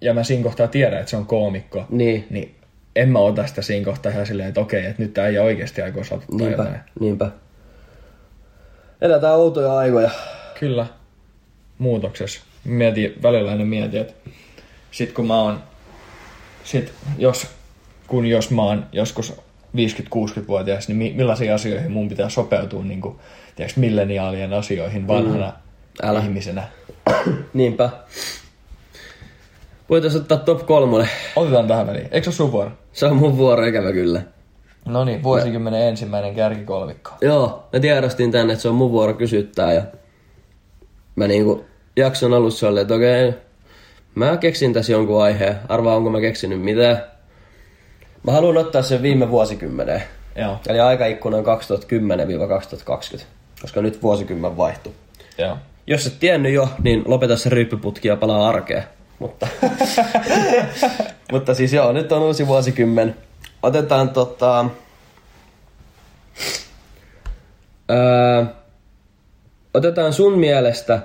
ja mä siinä kohtaa tiedän, että se on koomikko, Niin. niin en mä ota sitä siinä kohtaa ihan silleen, että okei, että nyt tää ei oikeasti aikoo satuttaa niinpä, jotain. niinpä. Eletään outoja aikoja. Kyllä, muutoksessa. Mietin, välillä aina mietin, että sit kun mä oon sit jos, kun jos mä oon joskus 50-60-vuotias, niin mi- millaisiin asioihin mun pitää sopeutua niin kuin, tiedätkö, milleniaalien asioihin vanhana Mm. Älä. ihmisenä. Niinpä. Voitaisiin ottaa top kolmonen. Otetaan tähän väliin. Eikö se ole sun vuoro? Se on mun vuoro ikävä kyllä. No niin, vuosikymmenen ensimmäinen kärkikolmikko. Joo, mä tiedostin tänne, että se on mun vuoro kysyttää ja mä niinku jakson alussa olin, että okei, mä keksin tässä jonkun aiheen. Arvaa, onko mä keksinyt mitään. Mä haluan ottaa sen viime vuosikymmeneen. Joo. Eli aikaikkuna on 2010-2020, koska nyt vuosikymmen vaihtui. Joo. Jos et tiennyt jo, niin lopeta se ryyppyputki ja palaa arkeen. Mutta, mutta siis joo, nyt on uusi vuosikymmen. Otetaan tota... Öö, otetaan sun mielestä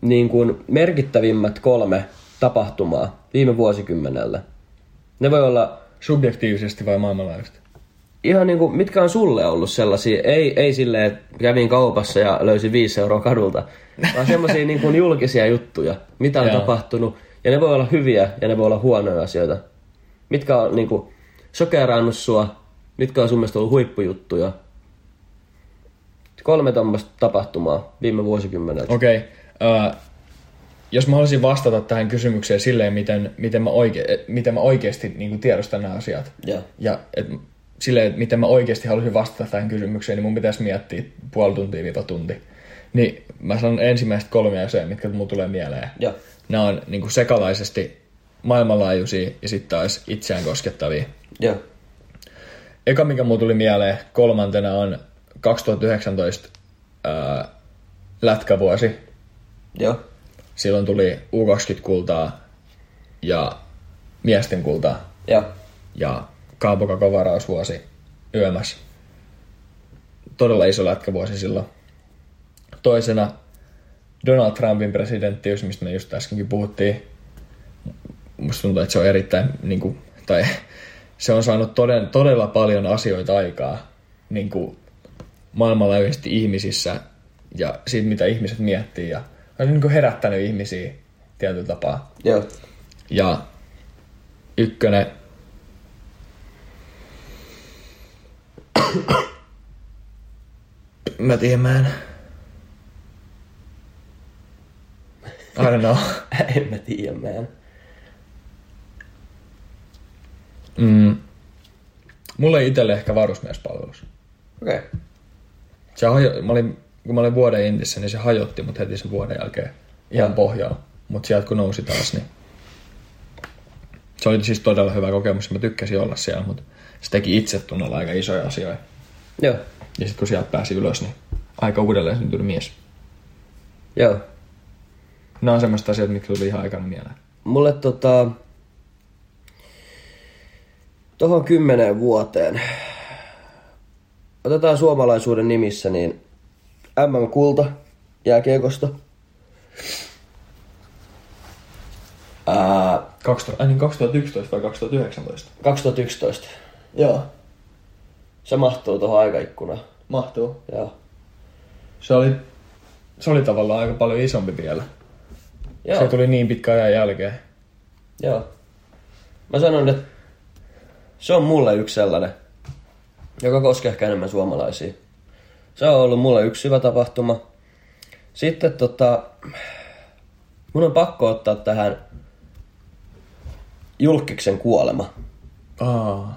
niin kuin merkittävimmät kolme tapahtumaa viime vuosikymmenellä. Ne voi olla Subjektiivisesti vai maailmanlaajuisesti? ihan niinku, mitkä on sulle ollut sellaisia, ei, ei silleen, että kävin kaupassa ja löysin viisi euroa kadulta, vaan semmoisia niinku julkisia juttuja, mitä on tapahtunut. Ja ne voi olla hyviä ja ne voi olla huonoja asioita. Mitkä on niinku sokeraannut sua, mitkä on sun mielestä ollut huippujuttuja. Kolme tämmöistä tapahtumaa viime vuosikymmeneltä. Okei. Okay. Uh, jos mä haluaisin vastata tähän kysymykseen silleen, miten, miten, mä, oike, miten mä oikeasti niin tiedostan nämä asiat. Joo. Ja et, silleen, että miten mä oikeasti haluaisin vastata tähän kysymykseen, niin mun pitäisi miettiä puoli tuntia viiva tunti. Niin mä sanon ensimmäiset kolme asiaa, mitkä mulla tulee mieleen. Joo. Nämä on niin kuin sekalaisesti maailmanlaajuisia ja sitten taas itseään koskettavia. Joo. Eka, mikä mulla tuli mieleen kolmantena on 2019 ää, lätkävuosi. Joo. Silloin tuli U20-kultaa ja miesten kultaa Joo. ja Kaapokakon varausvuosi YMS. Todella iso lätkävuosi silloin. Toisena Donald Trumpin presidenttiys, mistä me just äskenkin puhuttiin. Musta tuntuu, että se on erittäin, niin kuin, tai se on saanut toden, todella paljon asioita aikaa niin kuin maailmanlaajuisesti ihmisissä ja siitä, mitä ihmiset miettii. Ja on niin kuin herättänyt ihmisiä tietyllä tapaa. Joo. Ja ykkönen. Mä tiedän, mä en... I don't know. en mä tiedä, mä en. Mm. Mulla ei itselle ehkä varusmiespalvelus. Okei. Okay. Se hajo, mä olin, kun mä olin vuoden Intissä, niin se hajotti mut heti sen vuoden jälkeen ihan Joo. pohjaan. Mutta sieltä kun nousi taas, niin se oli siis todella hyvä kokemus ja mä tykkäsin olla siellä, mutta se teki itsetunnolla aika isoja asioita. Joo. Ja sitten kun sieltä pääsi ylös, niin aika uudelleen syntynyt mies. Joo. Nämä on semmoista asiat, mitkä tuli ihan aikana mieleen. Mulle tota... Tuohon kymmeneen vuoteen. Otetaan suomalaisuuden nimissä, niin MM-kulta jääkiekosta. Ää, 2000, äh, niin 2011 vai 2019? 2011. Joo, Se mahtuu tuohon aikaikkunaan. mahtuu. Joo. Se oli, se oli tavallaan aika paljon isompi vielä. Joo. Se tuli niin pitkä ajan jälkeen. Joo. Mä sanon, että se on mulle yksi sellainen, joka koskee ehkä enemmän suomalaisia. Se on ollut mulle yksi hyvä tapahtuma. Sitten tota, mun on pakko ottaa tähän Julkiksen kuolema. Aa, mä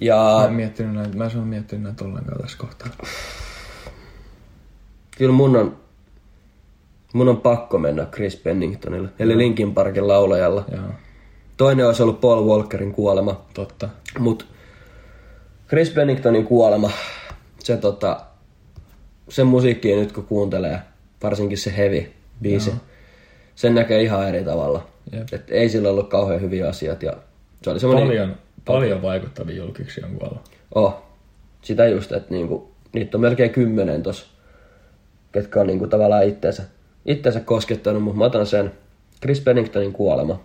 Ja en miettinyt näitä, mä en miettinyt näitä ollenkaan tässä kohtaa. kyllä mun on, mun on pakko mennä Chris Penningtonille, eli Linkin Parkin laulajalla. Joo, Toinen olisi ollut Paul Walkerin kuolema. totta. Mut Chris Penningtonin kuolema, se tota, sen musiikkia nyt kun kuuntelee, varsinkin se heavy biisi, sen näkee ihan eri tavalla. Jep. Et ei sillä ollut kauhean hyviä asiat ja se oli semmoinen... Paljon, paljon vaikuttavia julkiksi on kuollut. Oh, sitä just, että niinku, niitä on melkein kymmenen tos, ketkä on niinku tavallaan itteensä, itteensä koskettanut, mutta mä otan sen Chris Penningtonin kuolema.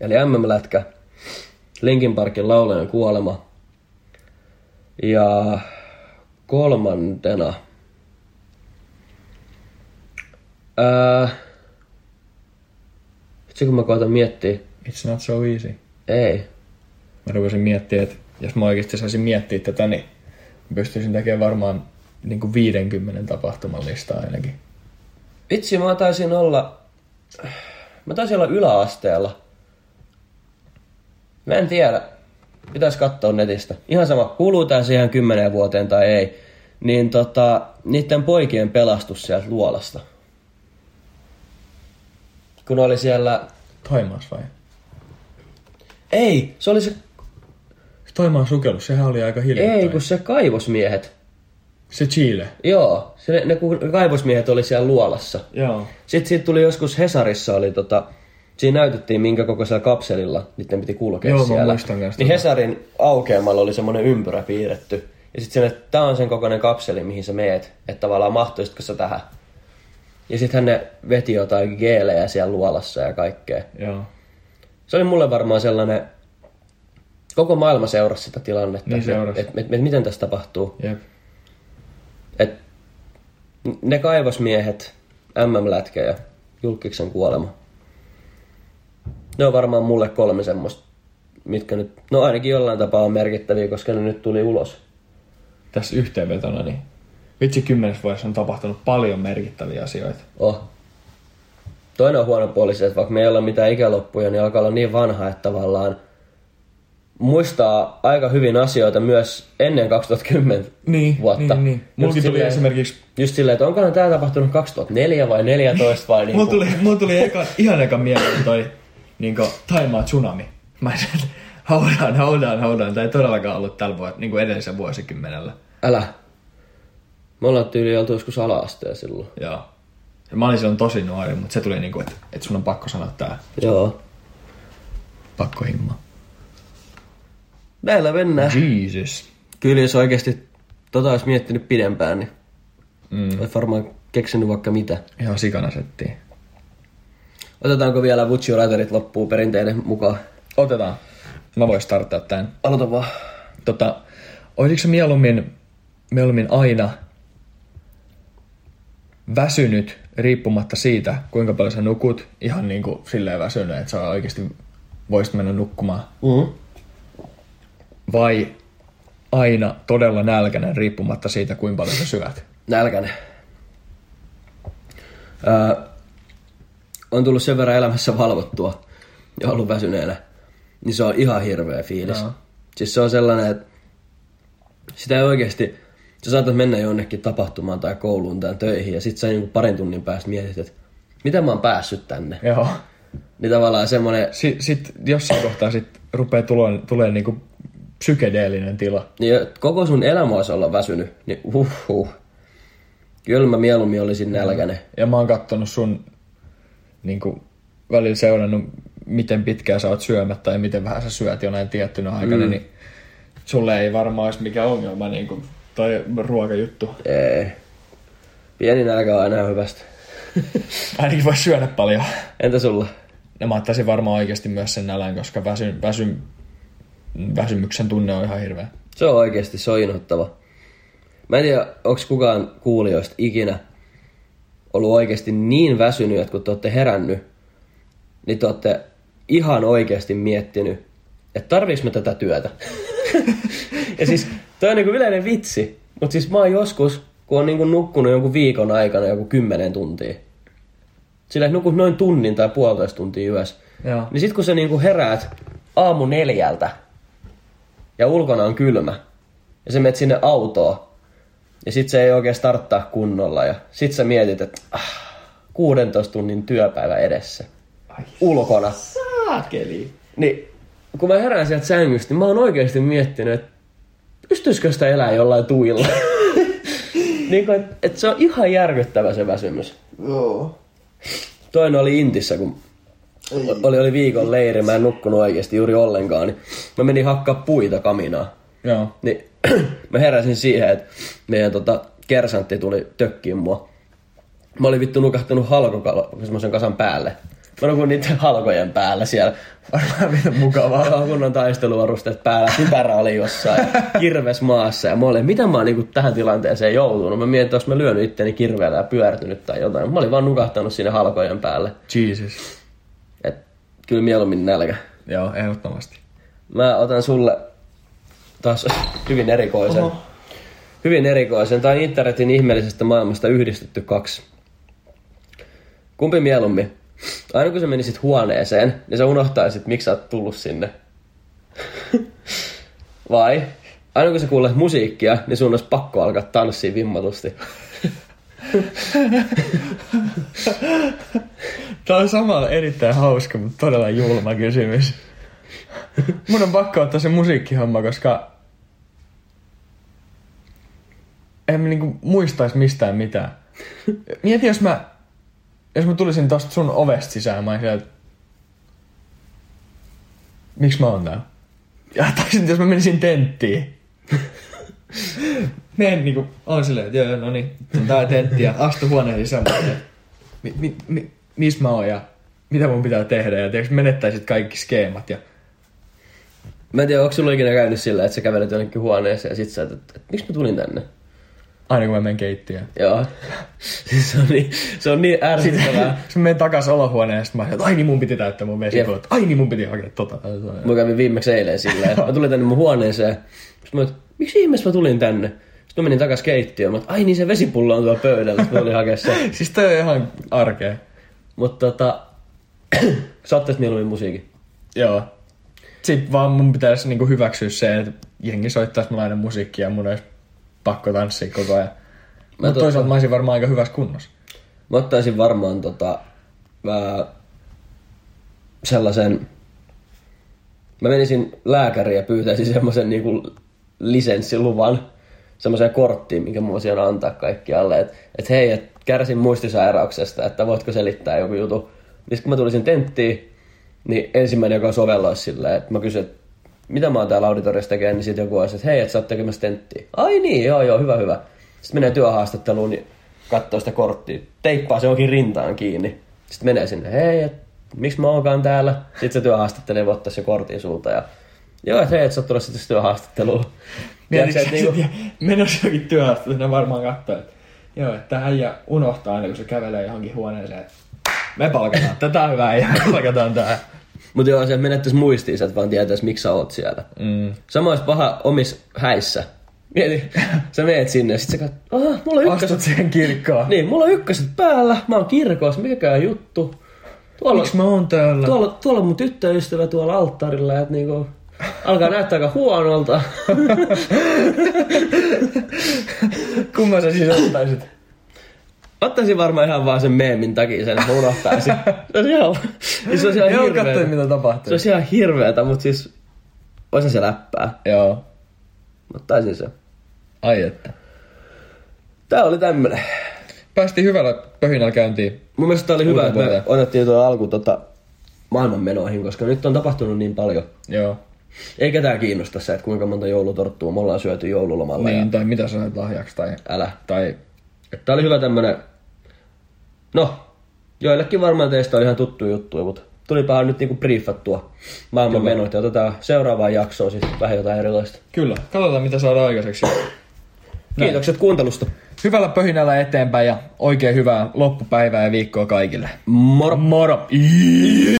Eli MM-lätkä, Linkin Parkin laulajan kuolema. Ja kolmantena. Ää, se kun mä koitan miettiä. It's not so easy. Ei. Mä rupesin miettimään, että jos mä oikeasti saisin miettiä tätä, niin pystyisin tekemään varmaan niin kuin 50 tapahtuman listaa ainakin. Vitsi, mä taisin olla... Mä taisin olla yläasteella. Mä en tiedä. Pitäis katsoa netistä. Ihan sama, kuuluu tää siihen kymmeneen vuoteen tai ei. Niin tota, niiden poikien pelastus sieltä luolasta. Kun oli siellä... Taimaas vai? Ei, se oli se... Taimaan sukellus, sehän oli aika hiljattain. Ei, kun se kaivosmiehet. Se Chile. Joo, se, ne kun kaivosmiehet oli siellä luolassa. Joo. Sitten siitä tuli joskus Hesarissa oli tota, siinä näytettiin minkä kokoisella kapselilla niiden piti kulkea Joo, siellä. kans niin tota. Hesarin aukeamalla oli semmoinen ympyrä piirretty. Ja sitten siinä, että tää on sen kokoinen kapseli, mihin sä meet. Että tavallaan mahtuisitko sä tähän. Ja sitten ne veti jotain geelejä siellä luolassa ja kaikkea. Joo. Se oli mulle varmaan sellainen, koko maailma seurasi sitä tilannetta. Niin seurasi. Että et, et, miten tässä tapahtuu. Jep. Et ne kaivosmiehet, MM-lätkä ja Julkiksen kuolema. Ne on varmaan mulle kolme semmoista, mitkä nyt, no ainakin jollain tapaa on merkittäviä, koska ne nyt tuli ulos. Tässä yhteenvetona, niin vitsi kymmenes vuodessa on tapahtunut paljon merkittäviä asioita. Oh. Toinen on huono puoli se, että vaikka me ei olla mitään ikäloppuja, niin alkaa olla niin vanha, että tavallaan muistaa aika hyvin asioita myös ennen 2010 Niin, vuotta. niin, niin. Mulkin tuli silleen- esimerkiksi Just silleen, että onkohan tämä tapahtunut 2004 vai 14 vai niin Mulla tuli, mulla tuli eka, ihan eka mieleen toi niinku, Taimaa tsunami. Mä en on, hold on. Tämä ei todellakaan ollut tällä vuonna, niin kuin edellisen vuosikymmenellä. Älä. Me ollaan tyyli oltu joskus ala-asteen silloin. Joo. Ja mä olin silloin tosi nuori, mutta se tuli niinku, että et sun on pakko sanoa tää. Joo. Pakko himma. Näillä mennään. Jesus. Kyllä jos oikeasti tota olisi miettinyt pidempään, niin Mm. olet varmaan keksinyt vaikka mitä. Ihan sikana settiin. Otetaanko vielä Would You Ratherit loppuu perinteiden mukaan? Otetaan. Mä voin starttaa tän. Aloita vaan. Tota, olisiko se mieluummin, mieluummin aina väsynyt riippumatta siitä, kuinka paljon sä nukut, ihan niin kuin silleen väsynyt, että sä oikeasti voisit mennä nukkumaan, Mm-hmm. Vai aina todella nälkäinen riippumatta siitä, kuinka paljon sä syöt. Nälkäinen. Öö, on tullut sen verran elämässä valvottua ja ollut väsyneenä, niin se on ihan hirveä fiilis. Joo. Siis se on sellainen, että sitä ei oikeasti, sä saatat mennä jonnekin tapahtumaan tai kouluun tai töihin ja sit sä niinku parin tunnin päästä mietit, että miten mä oon päässyt tänne. Joo. Niin tavallaan semmonen, Sitten sit jossain kohtaa sit rupeaa tulee, tulee niinku psykedeellinen tila. niin jo- koko sun elämä olisi olla väsynyt, niin uhuh. Kyllä mä mieluummin olisin nälkäinen. Ja mä oon kattonut sun niinku, välillä seurannut, miten pitkään sä oot syömättä ja miten vähän sä syöt jonain tiettynä aikana, mm. niin sulle ei varmaan olisi mikään ongelma niinku, toi ruokajuttu. Ei. Pieni nälkä on aina hyvästä. Ainakin voi syödä paljon. Entä sulla? Ja mä ottaisin varmaan oikeasti myös sen nälän, koska väsy, väsy, väsymyksen tunne on ihan hirveä. Se on oikeasti, se on inhottava. Mä en tiedä, onko kukaan kuulijoista ikinä ollut oikeasti niin väsynyt, että kun te olette herännyt, niin te olette ihan oikeasti miettinyt, että tarviiks mä tätä työtä. ja siis toi on niinku yleinen vitsi, mutta siis mä oon joskus, kun on niinku nukkunut jonkun viikon aikana joku kymmenen tuntia, sillä että nukut noin tunnin tai puolitoista tuntia yössä, Joo. niin sit kun sä niinku heräät aamu neljältä ja ulkona on kylmä ja sä menet sinne autoon ja sit se ei oikein starttaa kunnolla ja sit sä mietit, että ah, 16 tunnin työpäivä edessä ulkona. Saakeli. Niin kun mä herään sieltä sängystä, niin mä oon oikeasti miettinyt, että pystyisikö sitä elää jollain tuilla. niin kuin, että, että se on ihan järkyttävä se väsymys. Joo. Toinen oli Intissä, kun oli, oli viikon leiri, mä en nukkunut oikeasti juuri ollenkaan, niin mä menin hakkaa puita kaminaa. Joo. Niin mä heräsin siihen, että meidän tota, kersantti tuli tökkiin mua. Mä olin vittu nukahtanut halkokalo semmoisen kasan päälle. Mä nukuin niiden halkojen päällä siellä. Varmaan mitä mukavaa. Joo, kunnon taisteluvarusteet päällä. Kypärä oli jossain. Kirves maassa. Ja mä olin, mitä mä oon niinku tähän tilanteeseen joutunut. Mä mietin, että mä lyönyt itteni kirveellä ja pyörtynyt tai jotain. Mä olin vaan nukahtanut sinne halkojen päälle. Jesus. Kyllä mieluummin nälkä. Joo, ehdottomasti. Mä otan sulle taas hyvin erikoisen. Oho. Hyvin erikoisen. Tai internetin ihmeellisestä maailmasta yhdistetty kaksi. Kumpi mieluummin? Aina kun sä menisit huoneeseen, niin sä unohtaisit, miksi sä oot tullut sinne. Vai? Aina kun sä kuulet musiikkia, niin sun olisi pakko alkaa tanssia vimmatusti. Tää on samalla erittäin hauska, mutta todella julma kysymys. Mun on pakko ottaa se musiikkihomma, koska en mä niinku muistais mistään mitään. Mieti, jos mä, jos mä tulisin tosta sun ovesta sisään, mä olisin, että miksi mä oon täällä? Ja tai sitten jos mä menisin tenttiin. Menen niinku, on silleen, että joo, no niin, tää tentti ja astu huoneen sisään. Mi, mi, mi, missä mä oon ja mitä mun pitää tehdä ja tiedätkö, menettäisit kaikki skeemat ja Mä en tiedä, onko sulla ikinä käynyt sillä, että sä kävelet jonnekin huoneeseen ja sit sä, että, että, että miksi mä tulin tänne? aina kun mä menen keittiöön. Joo. Siis se on niin, se on niin ärsyttävää. Sitten mä menen takas olohuoneen ja sit mä oon, että ai niin mun piti täyttää mun vesipulot. Ai niin mun piti hakea tota. Mä kävin viimeksi eilen silleen. Mä tulin tänne mun huoneeseen. Sitten mä että miksi ihmeessä mä tulin tänne? Sitten mä menin takas keittiöön. Mä että ai niin se vesipullo on tuolla pöydällä. Sitten mä olin hakea se. Siis toi on ihan arkea. Mutta tota, sä ottaisit mieluummin musiikin. Joo. Sitten vaan mun pitäisi niinku hyväksyä se, että jengi soittaisi mulla aina musiikkia ja mun olisi pakko tanssia koko ajan. Mutta totta- toisaalta mä olisin varmaan aika hyvässä kunnossa. Mä ottaisin varmaan tota, mä, sellaisen, mä menisin lääkäriin ja pyytäisin semmoisen niinku lisenssiluvan, semmoiseen korttiin, minkä mä voisin antaa kaikkialle, että et hei, et kärsin muistisairauksesta, että voitko selittää joku jutu. Niin kun mä tulisin tenttiin, niin ensimmäinen, joka sovelloisi silleen, että mä kysyn, että mitä mä oon täällä auditoriossa tekemään, niin sitten joku olisi, että hei, että sä oot tekemässä tenttiä. Ai niin, joo, joo, hyvä, hyvä. Sitten menee työhaastatteluun, niin katsoo sitä korttia, teippaa se onkin rintaan kiinni. Sitten menee sinne, hei, et, miksi mä oonkaan täällä? Sitten se työhaastattelija voi ottaa se kortin sulta ja joo, että hei, et sä oot tulossa sitten työhaastatteluun. Tiedätkö, että niinku, Menossa jokin työhaastattelu, ne varmaan katsoo, että joo, että tämä äijä unohtaa aina, kun se kävelee johonkin huoneeseen. että Me palkataan, tätä on hyvä me palkataan tää. Mutta joo, se menettäisi muistiin, että vaan tietäisi, miksi sä oot siellä. Mm. Sama olisi paha omis häissä. Mieti, sä meet sinne ja sit sä katsot, aha, mulla on ykköset. Astut siihen kirkkoon. Niin, mulla on ykköset päällä, mä oon kirkossa, mikäkään juttu. Tuolla, Miksi mä oon täällä? tuolla, tuolla on mun tyttöystävä tuolla alttarilla, että niinku, alkaa näyttää aika huonolta. Kumman sä siis ottaisit? Ottaisin varmaan ihan vaan sen meemin takia sen, että mä unohtaisin. Se olisi ihan, siis se olisi ihan Joo, katsoin mitä tapahtuu. Se olisi ihan hirveetä, mutta siis olisi se läppää. Joo. Ottaisin se. Ai että. Tää oli tämmönen. Päästiin hyvällä pöhinällä käyntiin. Mun mielestä tää oli hyvä, Uuden että me otettiin tuo alku tota maailmanmenoihin, koska nyt on tapahtunut niin paljon. Joo. Ei ketään kiinnosta se, että kuinka monta joulutorttua me ollaan syöty joululomalla. Niin, Ja tai mitä sä sait lahjaksi tai... älä. Tai... Tää oli hyvä tämmönen... No, joillekin varmaan teistä oli ihan tuttu juttu, mutta tulipahan nyt niinku briefattua maailmanmenot ja otetaan seuraavaan jaksoon sitten vähän jotain erilaista. Kyllä, katsotaan mitä saadaan aikaiseksi. Kiitokset kuuntelusta. Hyvällä pöhinällä eteenpäin ja oikein hyvää loppupäivää ja viikkoa kaikille. Moro! Moro!